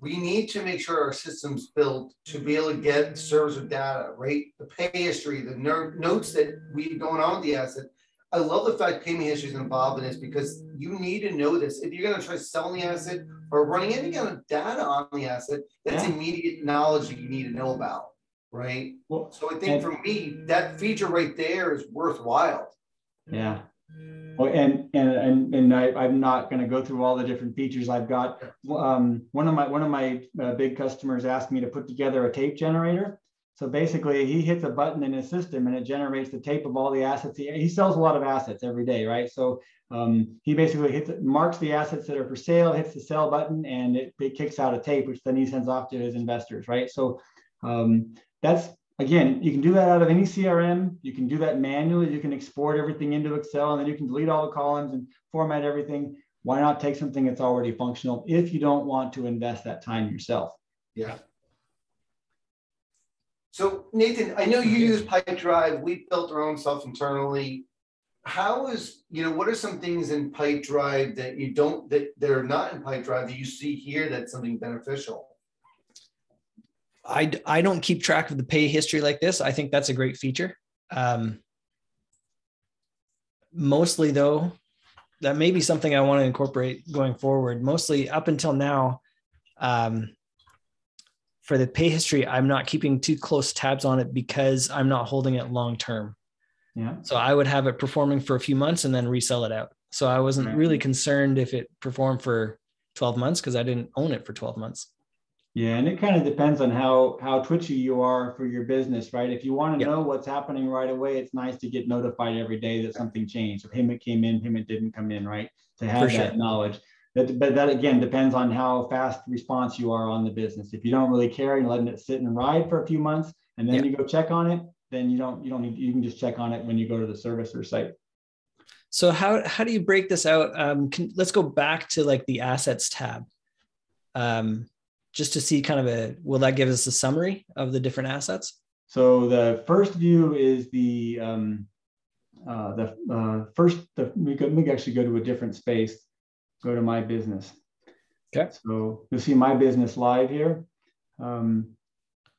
we need to make sure our system's built to be able to get service of data, right? The pay history, the ner- notes that we going on with the asset. I love the fact payment history is involved in this because you need to know this. If you're going to try selling the asset or running any kind of data on the asset, that's Yeah. immediate knowledge that you need to know about, right? well, So I think for me, that feature right there is worthwhile. yeah. Well, and and and and I, I'm not going to go through all the different features I've got. Um, one of my one of my uh, big customers asked me to put together a tape generator. So basically, he hits a button in his system and it generates the tape of all the assets. He, he sells a lot of assets every day, right? So um, he basically hits marks the assets that are for sale, hits the sell button, and it, it kicks out a tape, which then he sends off to his investors, right? So um, that's again, you can do that out of any CRM. You can do that manually. You can export everything into Excel, and then you can delete all the columns and format everything. Why not take something that's already functional if you don't want to invest that time yourself? Yeah. So Nathan, I know you use Pipedrive. We built our own stuff internally. How is, you know, what are some things in Pipedrive that you don't, that they're not in Pipedrive that you see here that's something beneficial? I I don't keep track of the pay history like this. I think that's a great feature. Um, mostly though, that may be something I want to incorporate going forward. Mostly up until now, um, for the pay history, I'm not keeping too close tabs on it because I'm not holding it long term. Yeah. So I would have it performing for a few months and then resell it out. So I wasn't really concerned if it performed for 12 months because I didn't own it for 12 months. Yeah, and it kind of depends on how how twitchy you are for your business, right? If you want to Yep. know what's happening right away, it's nice to get notified every day that something changed. Or payment came in, payment didn't come in, right? To have For that sure. knowledge. But, but that again depends on how fast response you are on the business. If you don't really care and letting it sit and ride for a few months, and then you go check on it, then you don't you don't need you can just check on it when you go to the servicer site. So how how do you break this out? Um, can, let's go back to like the assets tab. Um, just to see kind of a, will that give us a summary of the different assets? So the first view is the, um, uh, the uh, first, the, we, could, we could actually go to a different space, go to my business. Okay. So you'll see my business live here. Um,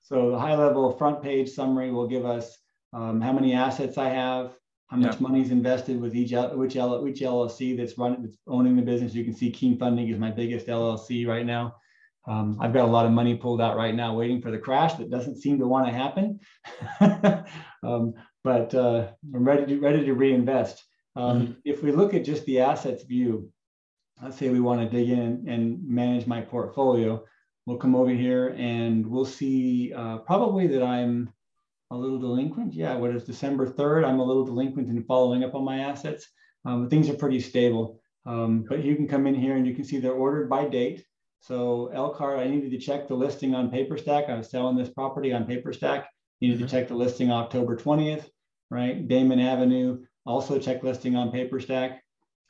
so the high level front page summary will give us um, how many assets I have, how much Yeah. money is invested with each which L, which LLC that's running that's owning the business. You can see Keen Funding is my biggest LLC right now. Um, I've got a lot of money pulled out right now, waiting for the crash that doesn't seem to want to happen. um, but uh, I'm ready to ready to reinvest. Um, If we look at just the assets view, let's say we want to dig in and manage my portfolio, we'll come over here and we'll see uh, probably that I'm a little delinquent. Yeah, what is December 3rd? I'm a little delinquent in following up on my assets. Um, things are pretty stable. Um, but you can come in here and you can see they're ordered by date. So Elkhart, I needed to check the listing on Paperstac. I was selling this property on Paperstac. Needed Mhm. to check the listing October 20th, right? Damon Avenue, also check listing on Paperstac.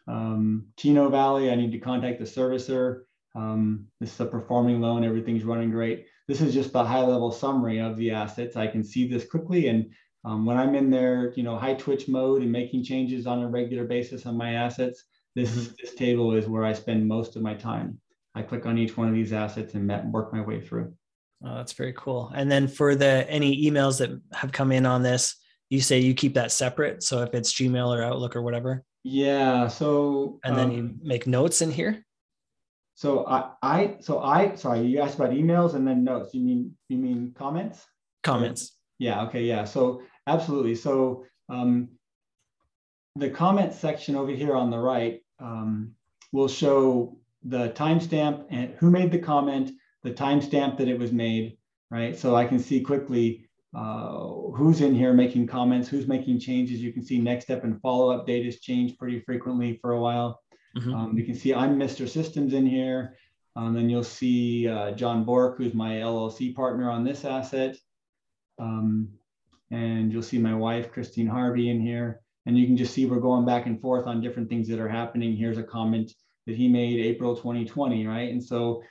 Um, Chino Valley, I need to contact the servicer. Um, this is a performing loan. Everything's running great. This is just the high level summary of the assets. I can see this quickly. And um, when I'm in there, you know, high twitch mode and making changes on a regular basis on my assets, this is this table is where I spend most of my time. I click on each one of these assets and work my way through. Oh, that's very cool. And then for the any emails that have come in on this, you say you keep that separate. So if it's Gmail or Outlook or whatever, Yeah. So and then um, you make notes in here. so I I so I sorry you asked about emails and then notes. You mean you mean comments? Comments. Yeah. Okay. Yeah. So absolutely. So um, the comment section over here on the right um, will show the timestamp and who made the comment, the timestamp that it was made, right? So I can see quickly uh, who's in here making comments, who's making changes. You can see next step and follow up date has changed pretty frequently for a while. Mhm. Um, you can see I'm Mr. Systems in here. Um, then you'll see uh, John Bork, who's my LLC partner on this asset. Um, and you'll see my wife, Christine Harvey, in here. And you can just see we're going back and forth on different things that are happening. Here's a comment that he made April 2020, right? And so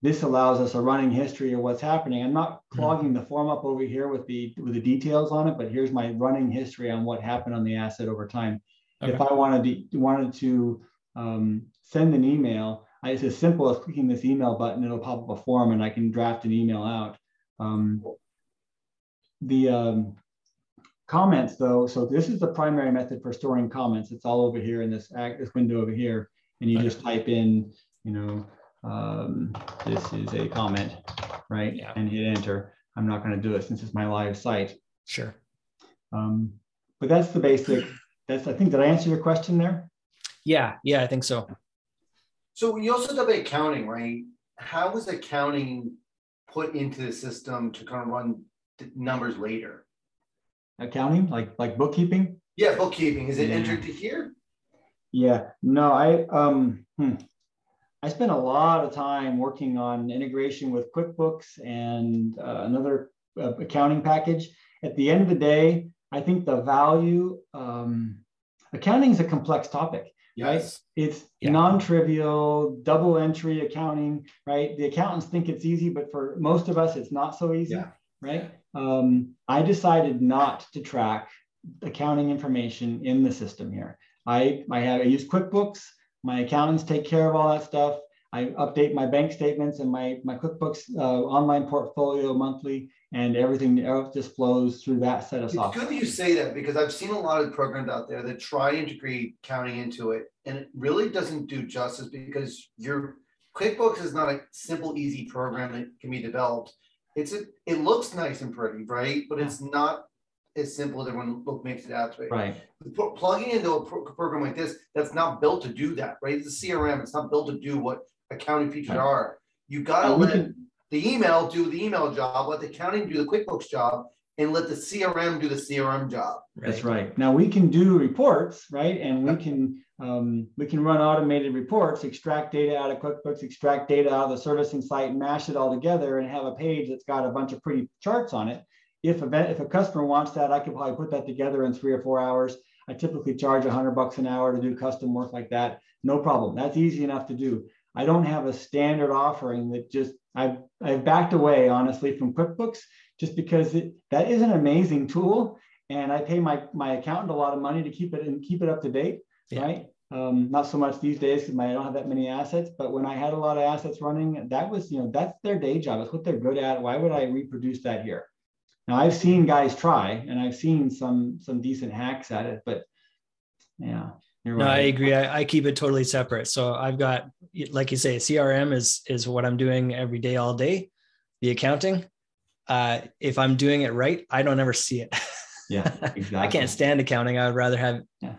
this allows us a running history of what's happening. I'm not Mhm. clogging the form up over here with the with the details on it, but here's my running history on what happened on the asset over time. If I wanted to wanted to um, send an email, I, it's as simple as clicking this email button. It'll pop up a form, and I can draft an email out. Um, the um, comments, though, so this is the primary method for storing comments. It's all over here in this this window over here, and you Okay. just type in, you know, um, this is a comment, right? Yeah. And hit enter. I'm not going to do it since it's my live site. Sure. Um, but that's the basic. That's I think did I answer your question there? Yeah. Yeah. I think so. So you also talk about accounting, right? How was accounting put into the system to kind of run numbers later? Accounting, like like bookkeeping. Yeah, bookkeeping. Is it Yeah. entered to here? Yeah, no, I um hmm. I spent a lot of time working on integration with QuickBooks and uh, another uh, accounting package. At the end of the day, I think the value um, accounting is a complex topic. Yes. It's Yeah. non-trivial, double entry accounting, right? The accountants think it's easy, but for most of us, it's not so easy, Yeah. right? Um, I decided not to track accounting information in the system here. I, I had, I use QuickBooks. My accountants take care of all that stuff. I update my bank statements and my my QuickBooks uh, online portfolio monthly, and everything else just flows through that set of It's software. It's good that you say that because I've seen a lot of programs out there that try to integrate accounting into it, and it really doesn't do justice because your QuickBooks is not a simple, easy program that can be developed. It's a, it looks nice and pretty, right? But it's not as simple as everyone look makes it out to be. Right. Pl- Plugging into a pro- program like this that's not built to do that, right? It's a CRM. It's not built to do what accounting features Right. are. You gotta Uh, let can- the email do the email job, let the accounting do the QuickBooks job, and let the CRM do the CRM job. That's right. Now we can do reports, right? And we can um, we can run automated reports, extract data out of QuickBooks, extract data out of the servicing site, mash it all together, and have a page that's got a bunch of pretty charts on it. If a if a customer wants that, I could probably put that together in three or four hours. I typically charge a hundred bucks an hour to do custom work like that. No problem. That's easy enough to do. I don't have a standard offering that just I've I've backed away honestly from QuickBooks just because it, that is an amazing tool, and I pay my my accountant a lot of money to keep it and keep it up to date, yeah. right? Um, not so much these days because I don't have that many assets, but when I had a lot of assets running, that was you know that's their day job. It's what they're good at. Why would I reproduce that here? Now I've seen guys try, and I've seen some some decent hacks at it, but yeah. no, right. I agree. I, I, keep it totally separate. So I've got, like you say, CRM is is what I'm doing every day, all day. The accounting, uh, if I'm doing it right, I don't ever see it. Yeah, exactly. I can't stand accounting. I would rather have yeah.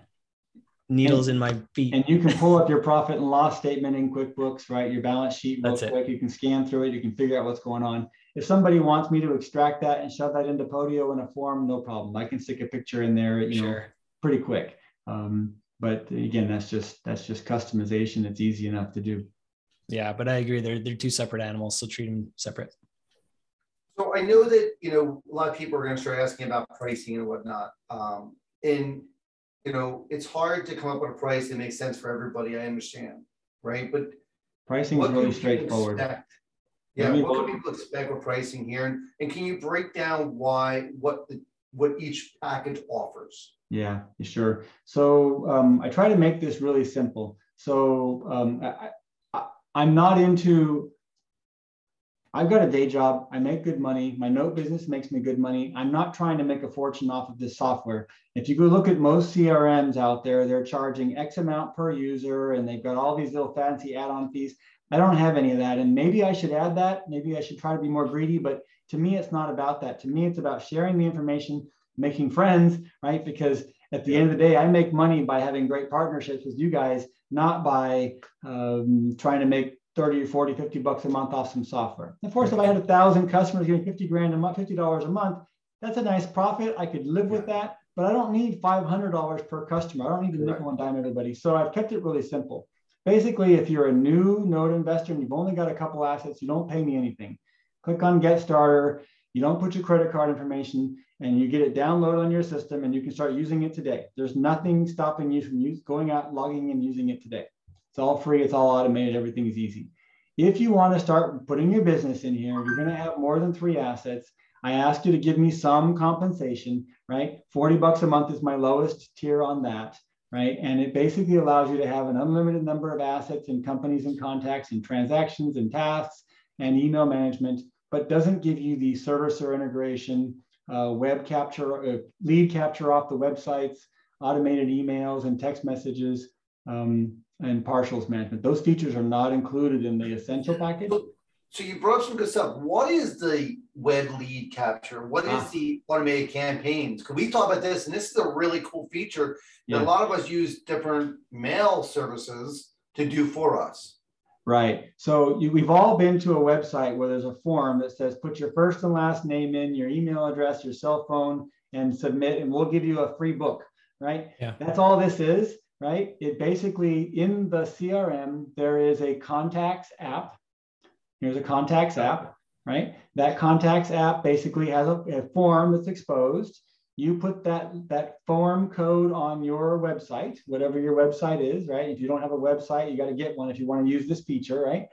needles and, in my feet. And you can pull up your profit and loss statement in QuickBooks, right? Your balance sheet real That's quick. It. You can scan through it. You can figure out what's going on. If somebody wants me to extract that and shove that into Podio in a form, no problem. I can stick a picture in there, you sure. know, pretty quick. Um, but again, that's just that's just customization. It's easy enough to do. Yeah, but I agree. They're they're two separate animals, so treat them separate. So I know that you know a lot of people are going to start asking about pricing and whatnot, um, and you know it's hard to come up with a price that makes sense for everybody. I understand, right? But pricing is really straightforward. Expect? Yeah, what can people expect with pricing here, and, and can you break down why what the what each package offers? Yeah, sure. So um, I try to make this really simple. So um, I, I, I'm not into, I've got a day job. I make good money. My note business makes me good money. I'm not trying to make a fortune off of this software. If you go look at most CRMs out there, they're charging X amount per user and they've got all these little fancy add on fees. I don't have any of that. And maybe I should add that. Maybe I should try to be more greedy. But to me, it's not about that. To me, it's about sharing the information making friends, right? Because at the end of the day, I make money by having great partnerships with you guys, not by um, trying to make 30 or 40, 50 bucks a month off some software. Of course, if I had a thousand customers getting 50 grand a month, $50 a month, that's a nice profit. I could live with that, but I don't need $500 per customer. I don't need to nickel and dime everybody. So I've kept it really simple. Basically, if you're a new node investor and you've only got a couple assets, you don't pay me anything. Click on Get Starter. You don't put your credit card information and you get it downloaded on your system and you can start using it today. There's nothing stopping you from use, going out, logging and using it today. It's all free, it's all automated, everything is easy. If you want to start putting your business in here, you're going to have more than three assets. I asked you to give me some compensation, right? 40 bucks a month is my lowest tier on that, right? And it basically allows you to have an unlimited number of assets and companies and contacts and transactions and tasks and email management, but doesn't give you the servicer integration, uh, web capture, uh, lead capture off the websites, automated emails and text messages, um, and partials management. Those features are not included in the essential package. So you brought some good stuff. What is the web lead capture? What is ah. the automated campaigns? Because we talk about this, and this is a really cool feature that yeah. a lot of us use different mail services to do for us. Right. So you, we've all been to a website where there's a form that says put your first and last name in, your email address, your cell phone, and submit, and we'll give you a free book. Right. Yeah. That's all this is. Right. It basically in the CRM there is a contacts app. Here's a contacts app. Right. That contacts app basically has a, a form that's exposed. You put that that form code on your website whatever your website is right? If you don't have a website you got to get one if you want to use this feature right?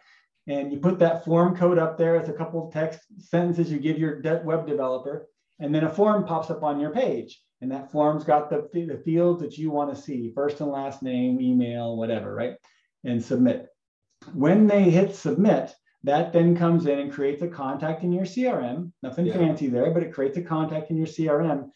And you put that form code up there it's a couple of text sentences you give your web developer and then a form pops up on your page. And that form's got the, the fields that you want to see first and last name email whatever right? And submit. When they hit submit that then comes in and creates a contact in your crm nothing yeah. fancy there but it creates a contact in your crm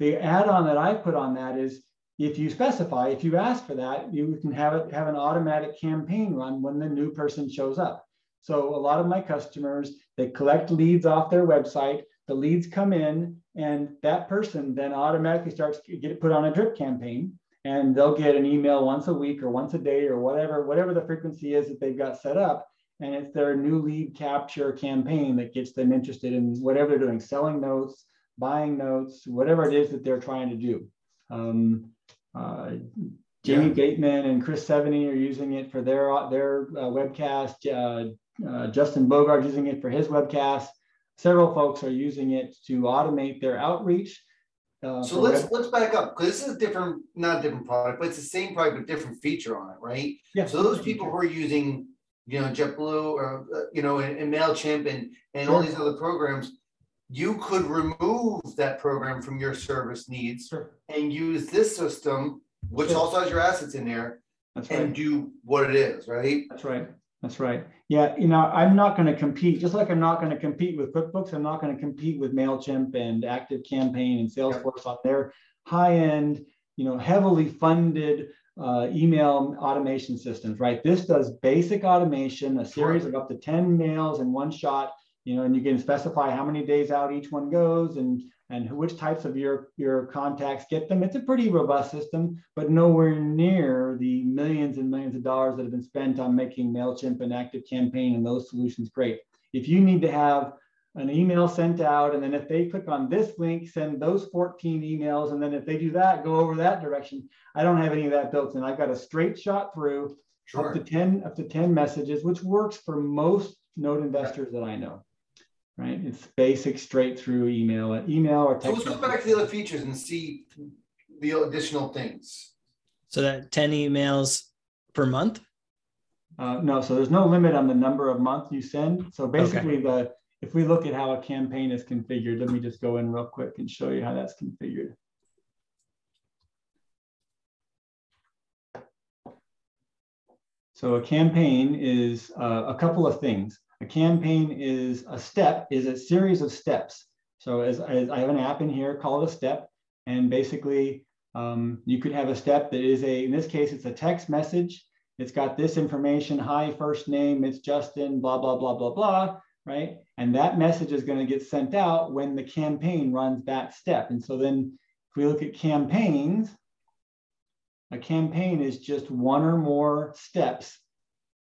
the add-on that I put on that is if you specify, if you ask for that, you can have it have an automatic campaign run when the new person shows up. So a lot of my customers, they collect leads off their website. The leads come in, and that person then automatically starts to get put on a drip campaign, and they'll get an email once a week or once a day or whatever, whatever the frequency is that they've got set up. And it's their new lead capture campaign that gets them interested in whatever they're doing, selling notes, buying notes, whatever it is that they're trying to do. Um, uh, Jamie yeah. Bateman and Chris Seveney are using it for their their uh, webcast. Uh, uh, Justin Bogart using it for his webcast. Several folks are using it to automate their outreach. Uh, so let's web- let's back up because this is a different, not a different product, but it's the same product with different feature on it, right? Yeah. So those people who are using you know, JetBlue or, uh, you know, and, and MailChimp and, and all these other programs, you could remove that program from your service needs Sure. and use this system, which Sure. also has your assets in there, That's and right. do what it is, right? That's right. That's right. Yeah, you know, I'm not going to compete, just like I'm not going to compete with QuickBooks, I'm not going to compete with MailChimp and Active Campaign and Salesforce on their high-end, you know, heavily funded uh, email automation systems, right? This does basic automation, a series of up to 10 mails in one shot, you know, and you can specify how many days out each one goes and and which types of your your contacts get them. It's a pretty robust system, but nowhere near the millions and millions of dollars that have been spent on making Mailchimp and Active Campaign and those solutions great. If you need to have an email sent out, and then if they click on this link, send those 14 emails, and then if they do that, go over that direction. I don't have any of that built in. I've got a straight shot through up to 10 up to 10 messages, which works for most node investors that I know. Right? It's basic straight through email, email or So text. let's go back to the other features and see the additional things. So that 10 emails per month? Uh, no, so there's no limit on the number of months you send. So basically, the if we look at how a campaign is configured, let me just go in real quick and show you how that's configured. So a campaign is uh, a couple of things. A campaign is a step, is a series of steps. So as, as I have an app in here called a step, and basically um, you could have a step that is a, in this case, it's a text message. It's got this information, hi, first name, it's Justin, blah, blah, blah, blah, blah, right? And that message is going to get sent out when the campaign runs that step. And so then if we look at campaigns, a campaign is just one or more steps.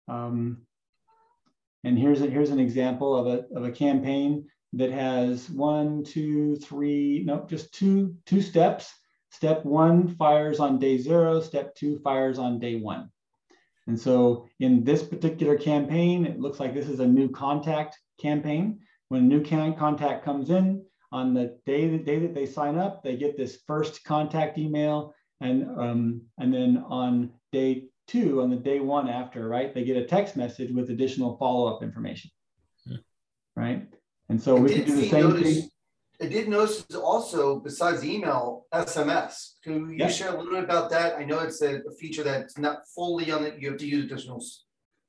Um, and here's, a, here's an example of a, of a campaign that has one, two, three, no, just two, two steps. Step one fires on day zero, step two fires on day one. And so in this particular campaign, it looks like this is a new contact campaign. When a new contact comes in, on the day, the day that they sign up, they get this first contact email. And, um, and then on day two, on the day one after, right, they get a text message with additional follow-up information, Hmm. right? And so I we did do the same notice- thing. I did notice also, besides email, SMS. Can you Yeah. share a little bit about that? I know it's a a feature that's not fully on it, you have to use additional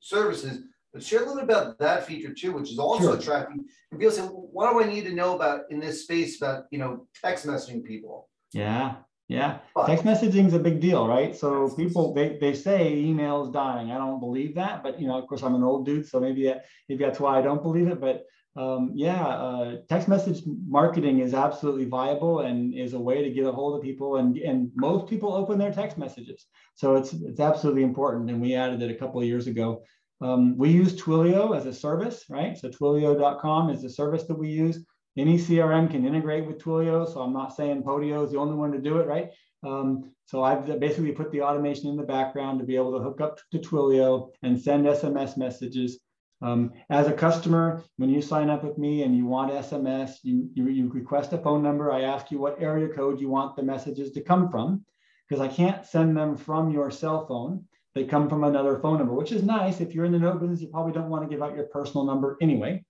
services. But share a little bit about that feature too, which is also Sure. attracting. And people say, what do I need to know about in this space about, you know, text messaging people? Yeah, yeah. But- Text messaging is a big deal, right? So people they, they say email is dying. I don't believe that, but you know, of course, I'm an old dude, so maybe that, maybe that's why I don't believe it. But um, yeah, uh, text message marketing is absolutely viable and is a way to get a hold of people. And and most people open their text messages, so it's it's absolutely important. And we added it a couple of years ago. Um, we use Twilio as a service, right? So Twilio.com is the service that we use any CRM can integrate with Twilio. So I'm not saying Podio is the only one to do it, right? Um, so I've basically put the automation in the background to be able to hook up to Twilio and send SMS messages. Um, as a customer, when you sign up with me and you want SMS, you, you, you request a phone number. I ask you what area code you want the messages to come from, because I can't send them from your cell phone. They come from another phone number, which is nice. If you're in the note business, you probably don't want to give out your personal number anyway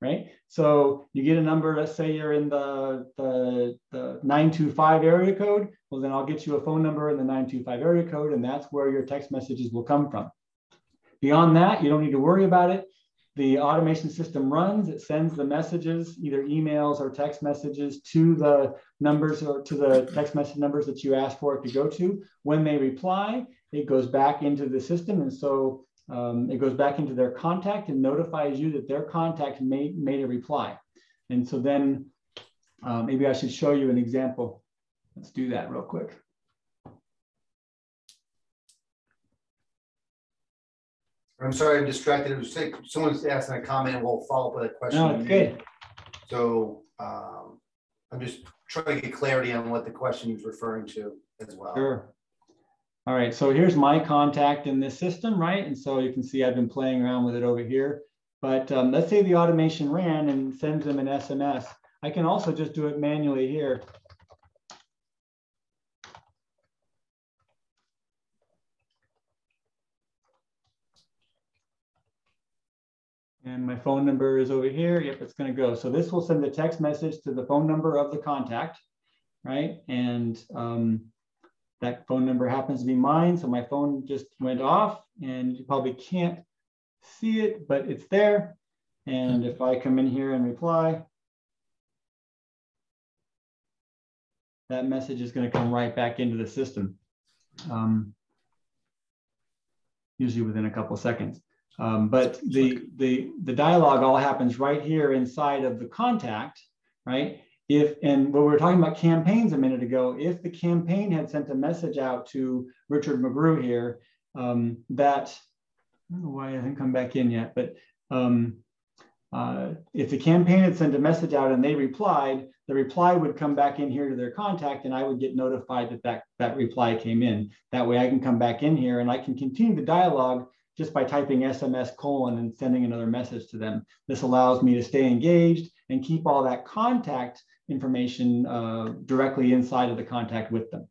right? So you get a number, let's say you're in the, the, the 925 area code, well, then I'll get you a phone number in the 925 area code, and that's where your text messages will come from. Beyond that, you don't need to worry about it. The automation system runs, it sends the messages, either emails or text messages to the numbers or to the text message numbers that you asked for it to go to. When they reply, it goes back into the system. And so um, it goes back into their contact and notifies you that their contact made, made a reply. And so then uh, maybe I should show you an example. Let's do that real quick. I'm sorry, I'm distracted. It was like someone's asking a comment and we'll follow up with a question. No, it's good. So um, I'm just trying to get clarity on what the question is referring to as well. Sure. All right, so here's my contact in this system, right? And so you can see I've been playing around with it over here. But um, let's say the automation ran and sends them an SMS. I can also just do it manually here. And my phone number is over here. Yep, it's going to go. So this will send a text message to the phone number of the contact, right? And um, that phone number happens to be mine. So my phone just went off and you probably can't see it, but it's there. And if I come in here and reply, that message is going to come right back into the system, um, usually within a couple seconds. Um, but the, the, the dialogue all happens right here inside of the contact, right? If, and when we were talking about campaigns a minute ago, if the campaign had sent a message out to Richard McGrew here, um, that, I don't know why I haven't come back in yet, but um, uh, if the campaign had sent a message out and they replied, the reply would come back in here to their contact and I would get notified that that, that reply came in. That way I can come back in here and I can continue the dialogue just by typing SMS colon and sending another message to them. This allows me to stay engaged and keep all that contact information uh, directly inside of the contact with them.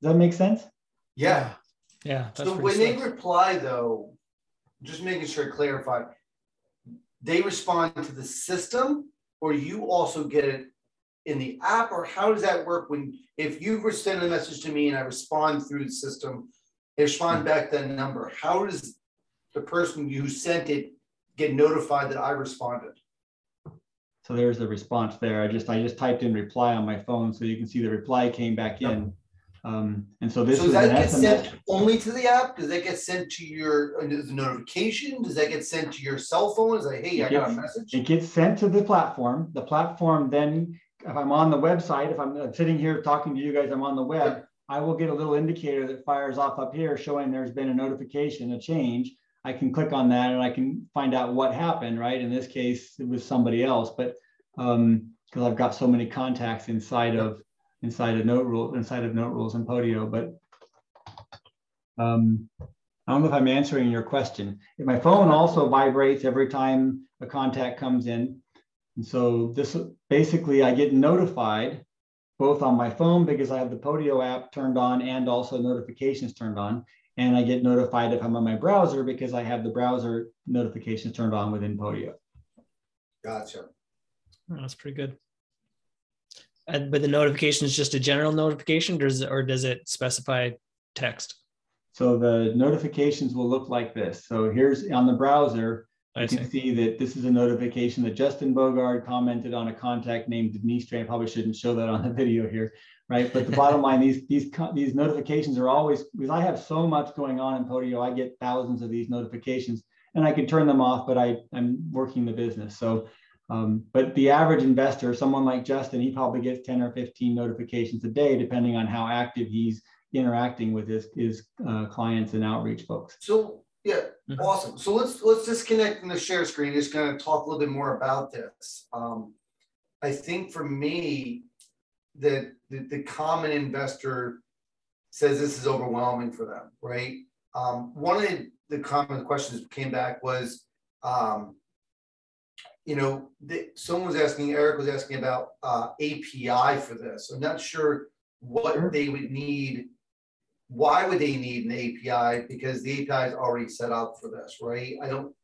Does that make sense? Yeah. Yeah. So when slick. they reply though, just making sure to clarify, they respond to the system or you also get it in the app or how does that work when if you were send a message to me and I respond through the system, they respond back that number. How does the person you sent it get notified that I responded? So there's the response there. I just I just typed in reply on my phone so you can see the reply came back in. Um, and so this so does that get sent only to the app? Does that get sent to your uh, notification? Does that get sent to your cell phone? Is like, hey, it I gets, got a message? It gets sent to the platform. The platform then, if I'm on the website, if I'm uh, sitting here talking to you guys, I'm on the web, I will get a little indicator that fires off up here showing there's been a notification, a change. I can click on that and I can find out what happened, right? In this case, it was somebody else, but because um, I've got so many contacts inside of inside of note rule inside of note rules and Podio, but um, I don't know if I'm answering your question. If my phone also vibrates every time a contact comes in. And so this basically I get notified both on my phone because I have the Podio app turned on and also notifications turned on. And I get notified if I'm on my browser because I have the browser notifications turned on within Podio. Gotcha. Oh, that's pretty good. And, but the notification is just a general notification, or does, or does it specify text? So the notifications will look like this. So here's on the browser, I you see. can see that this is a notification that Justin Bogard commented on a contact named Denise Stray. I probably shouldn't show that on the video here, right? But the bottom line, these these these notifications are always because I have so much going on in Podio, I get thousands of these notifications, and I can turn them off, but I I'm working the business, so um, but the average investor, someone like Justin, he probably gets 10 or 15 notifications a day, depending on how active he's interacting with his, his uh, clients and outreach folks. So yeah, mm-hmm. awesome. So let's let's disconnect from the share screen. Just kind of talk a little bit more about this. Um, I think for me, that the, the common investor says this is overwhelming for them, right? Um, one of the common questions came back was, um, you know, the, someone was asking, Eric was asking about uh, API for this. I'm not sure what they would need. Why would they need an API? Because the API is already set up for this, right? I don't.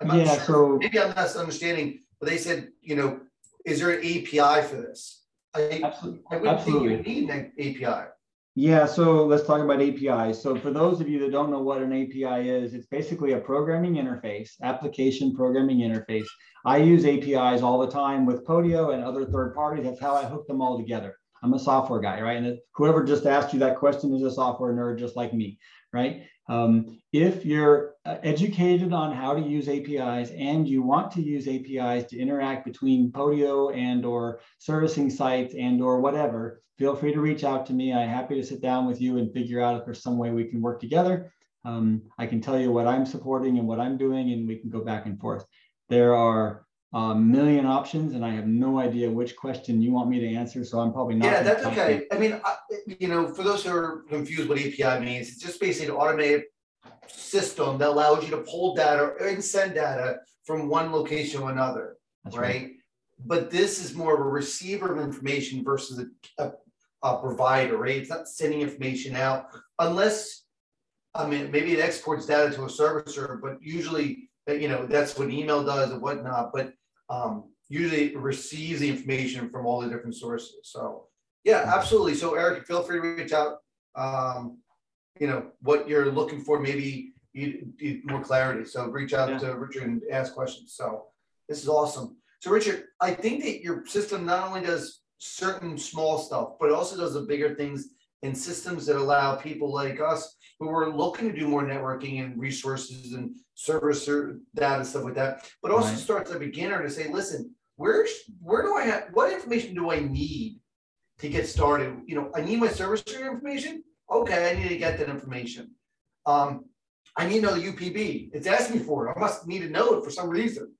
I'm yeah. Sure. So maybe I'm not understanding, but they said, you know, is there an API for this? I, absolutely. I wouldn't absolutely. think you need an API. Yeah, so let's talk about APIs. So for those of you that don't know what an API is, it's basically a programming interface, application programming interface. I use APIs all the time with Podio and other third parties. That's how I hook them all together. I'm a software guy, right? And whoever just asked you that question is a software nerd just like me, right? Um, if you're uh, educated on how to use APIs and you want to use APIs to interact between Podio and or servicing sites and or whatever, feel free to reach out to me. I'm happy to sit down with you and figure out if there's some way we can work together. Um, I can tell you what I'm supporting and what I'm doing, and we can go back and forth. There are a million options, and I have no idea which question you want me to answer. So I'm probably not. Yeah, that's okay. I mean, I, you know, for those who are confused what API means, it's just basically an automated system that allows you to pull data and send data from one location to another, right? right? But this is more of a receiver of information versus a, a uh, provider, right? It's not sending information out unless, I mean, maybe it exports data to a servicer, but usually you know, that's what email does and whatnot, but um, usually receives the information from all the different sources. So yeah, absolutely. So Eric, feel free to reach out. Um, you know, what you're looking for, maybe you need more clarity. So reach out yeah. to Richard and ask questions. So this is awesome. So Richard, I think that your system not only does certain small stuff, but also does the bigger things and systems that allow people like us who are looking to do more networking and resources and service data stuff like that, but also right. starts a beginner to say, listen, where where do I have what information do I need to get started? You know, I need my service information. Okay, I need to get that information. Um, I need to know the UPB. It's asking for it. I must need to know it for some reason.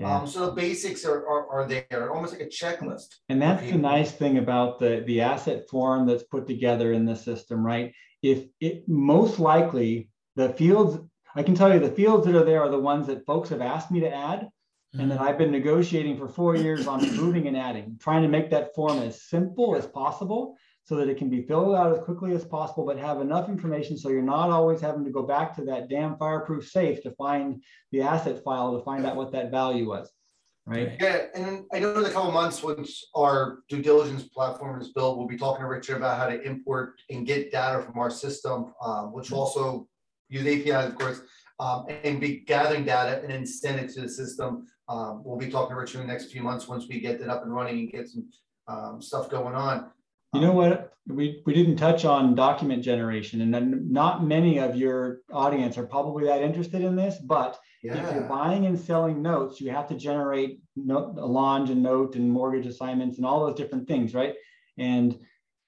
Yeah. Um, so the basics are, are, are there, almost like a checklist. And that's the nice thing about the, the asset form that's put together in the system, right? If it most likely the fields, I can tell you the fields that are there are the ones that folks have asked me to add mm-hmm. and that I've been negotiating for four years on moving and adding, trying to make that form as simple as possible so that it can be filled out as quickly as possible, but have enough information so you're not always having to go back to that damn fireproof safe to find the asset file to find out what that value was. Right. Yeah, and I know in a couple months, once our due diligence platform is built, we'll be talking to Richard about how to import and get data from our system, um, which will also use APIs, of course, um, and be gathering data and then send it to the system. Um, we'll be talking to Richard in the next few months once we get that up and running and get some um, stuff going on. You know what? We, we didn't touch on document generation, and not many of your audience are probably that interested in this. But yeah. if you're buying and selling notes, you have to generate note, allonge and note and mortgage assignments and all those different things, right? And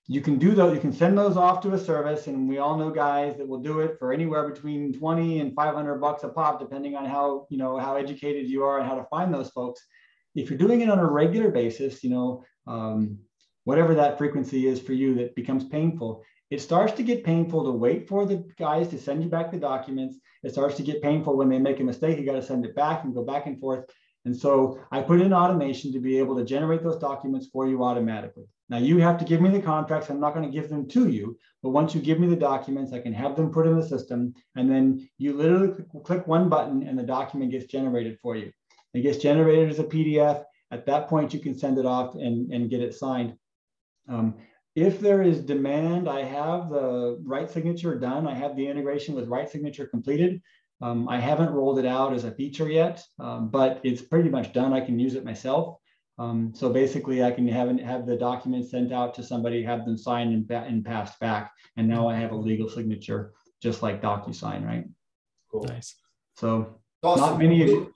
you can do those. You can send those off to a service, and we all know guys that will do it for anywhere between 20 and 500 bucks a pop, depending on how you know how educated you are and how to find those folks. If you're doing it on a regular basis, you know. Um, whatever that frequency is for you that becomes painful, it starts to get painful to wait for the guys to send you back the documents. It starts to get painful when they make a mistake. You got to send it back and go back and forth. And so I put in automation to be able to generate those documents for you automatically. Now you have to give me the contracts. I'm not going to give them to you, but once you give me the documents, I can have them put in the system. And then you literally click one button and the document gets generated for you. It gets generated as a PDF. At that point, you can send it off and, and get it signed. Um, if there is demand, I have the RightSignature done. I have the integration with RightSignature completed. Um, I haven't rolled it out as a feature yet, um, but it's pretty much done. I can use it myself. Um, so basically, I can have have the document sent out to somebody, have them signed and, and passed back, and now I have a legal signature, just like DocuSign, right? Cool. Nice. So awesome. not many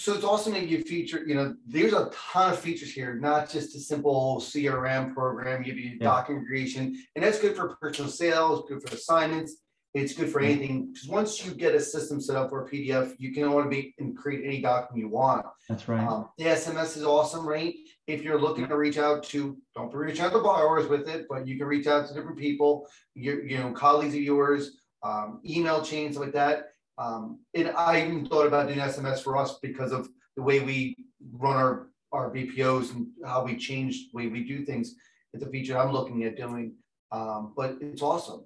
so it's also maybe you feature, you know, there's a ton of features here, not just a simple CRM program, give you do document creation, and that's good for personal sales, good for assignments. It's good for anything because once you get a system set up for a PDF, you can automate and create any document you want. That's right. Um, the SMS is awesome, right? If you're looking to reach out to, don't reach out to borrowers with it, but you can reach out to different people, your, you know, colleagues of yours, um, email chains like that. Um, and I even thought about doing SMS for us because of the way we run our, our BPOs and how we change the way we do things. It's a feature I'm looking at doing, um, but it's awesome.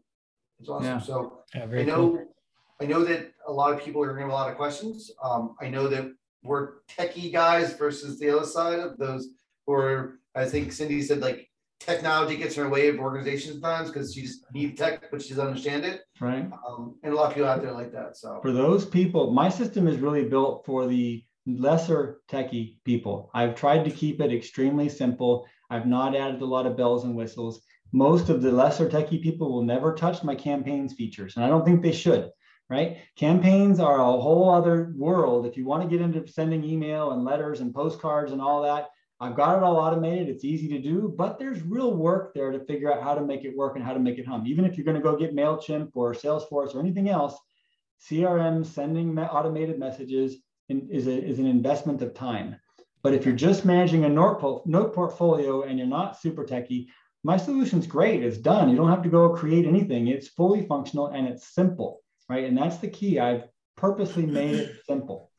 It's awesome. Yeah. So yeah, I know, cool. I know that a lot of people are going to have a lot of questions. Um, I know that we're techie guys versus the other side of those who are, I think Cindy said like technology gets in her way of organizations sometimes because she just needs tech, but she doesn't understand it. Right. Um, and a lot of people out there like that. So for those people, my system is really built for the lesser techie people. I've tried to keep it extremely simple. I've not added a lot of bells and whistles. Most of the lesser techie people will never touch my campaigns features, and I don't think they should. Right? Campaigns are a whole other world. If you want to get into sending email and letters and postcards and all that, I've got it all automated. It's easy to do, but there's real work there to figure out how to make it work and how to make it hum. Even if you're going to go get MailChimp or Salesforce or anything else, CRM sending automated messages is, a, is an investment of time. But if you're just managing a note, portfolio and you're not super techy, my solution's great. It's done. You don't have to go create anything. It's fully functional and it's simple, right? And that's the key. I've purposely made it simple.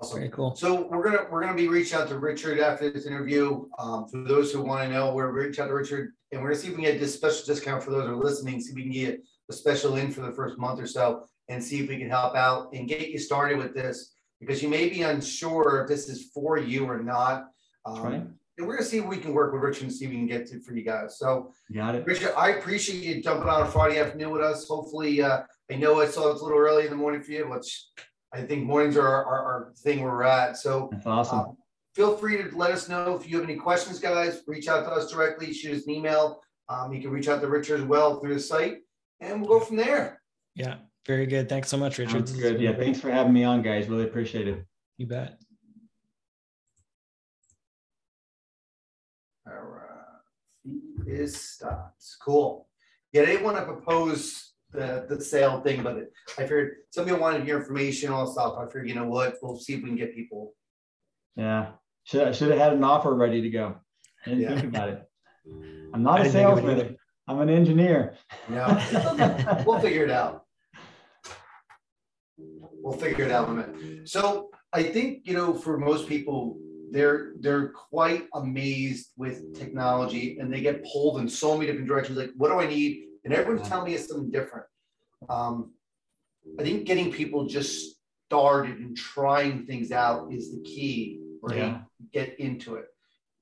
Awesome. Very cool. So we're gonna we're gonna be reaching out to Richard after this interview. Um, for those who want to know, we're reach out to Richard, and we're gonna see if we can get this special discount for those who are listening. See if we can get a special in for the first month or so. and see if we can help out and get you started with this because you may be unsure if this is for you or not. Um, right. And we're gonna see if we can work with Richard and see if we can get to for you guys. So Got it. Richard, I appreciate you jumping on a Friday afternoon with us. Hopefully, uh, I know it's, it's a little early in the morning for you, which I think mornings are our, our thing where we're at. So That's awesome. um, feel free to let us know if you have any questions, guys. Reach out to us directly, shoot us an email. Um, you can reach out to Richard as well through the site, and we'll go from there. Yeah, very good. Thanks so much, Richard. Sounds This has good. Yeah, thanks for having me on, guys. Really appreciate it. You bet. All right, Feed is stopped. Cool. Yeah, they want to propose the the sale thing, but it, I figured some people wanted your information, all stuff. I figured, you know what, we'll see if we can get people. Yeah. Should I should have had an offer ready to go. I didn't Yeah. think about it. I'm not I a didn't think of it salesman. I'm an engineer. Yeah, we'll figure it out. We'll figure it out in a minute. So I think, you know, for most people, they're they're quite amazed with technology and they get pulled in so many different directions. Like, what do I need? And everyone's telling me it's something different. Um, I think getting people just started and trying things out is the key, right? Yeah. Get into it.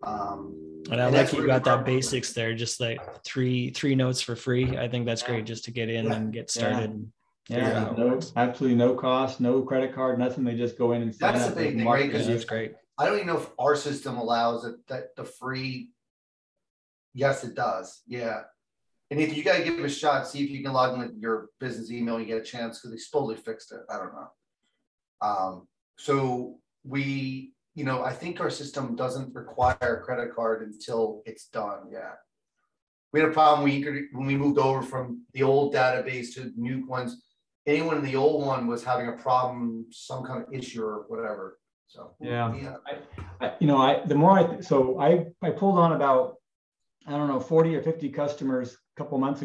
Um, And I And like that's you got that basics there, just like three three notes for free. I think that's great just to get in Yeah. and get started. and figure Yeah, out how it no, absolutely no cost, no credit card, nothing. They just go in and sign That's up. the big and thing, right? it. 'Cause Yeah, that's great. I don't even know if our system allows it, that the free. Yes, it does. Yeah. And if you gotta give it a shot, see if you can log in with your business email, you get a chance, because they supposedly fixed it. I don't know. Um, so we, you know, I think our system doesn't require a credit card until it's done, yeah. We had a problem, we, when we moved over from the old database to new ones. Anyone in the old one was having a problem, some kind of issue or whatever, so. Yeah. I, you know, I, the more I, so I, I pulled on about, I don't know, 40 or 50 customers a couple months.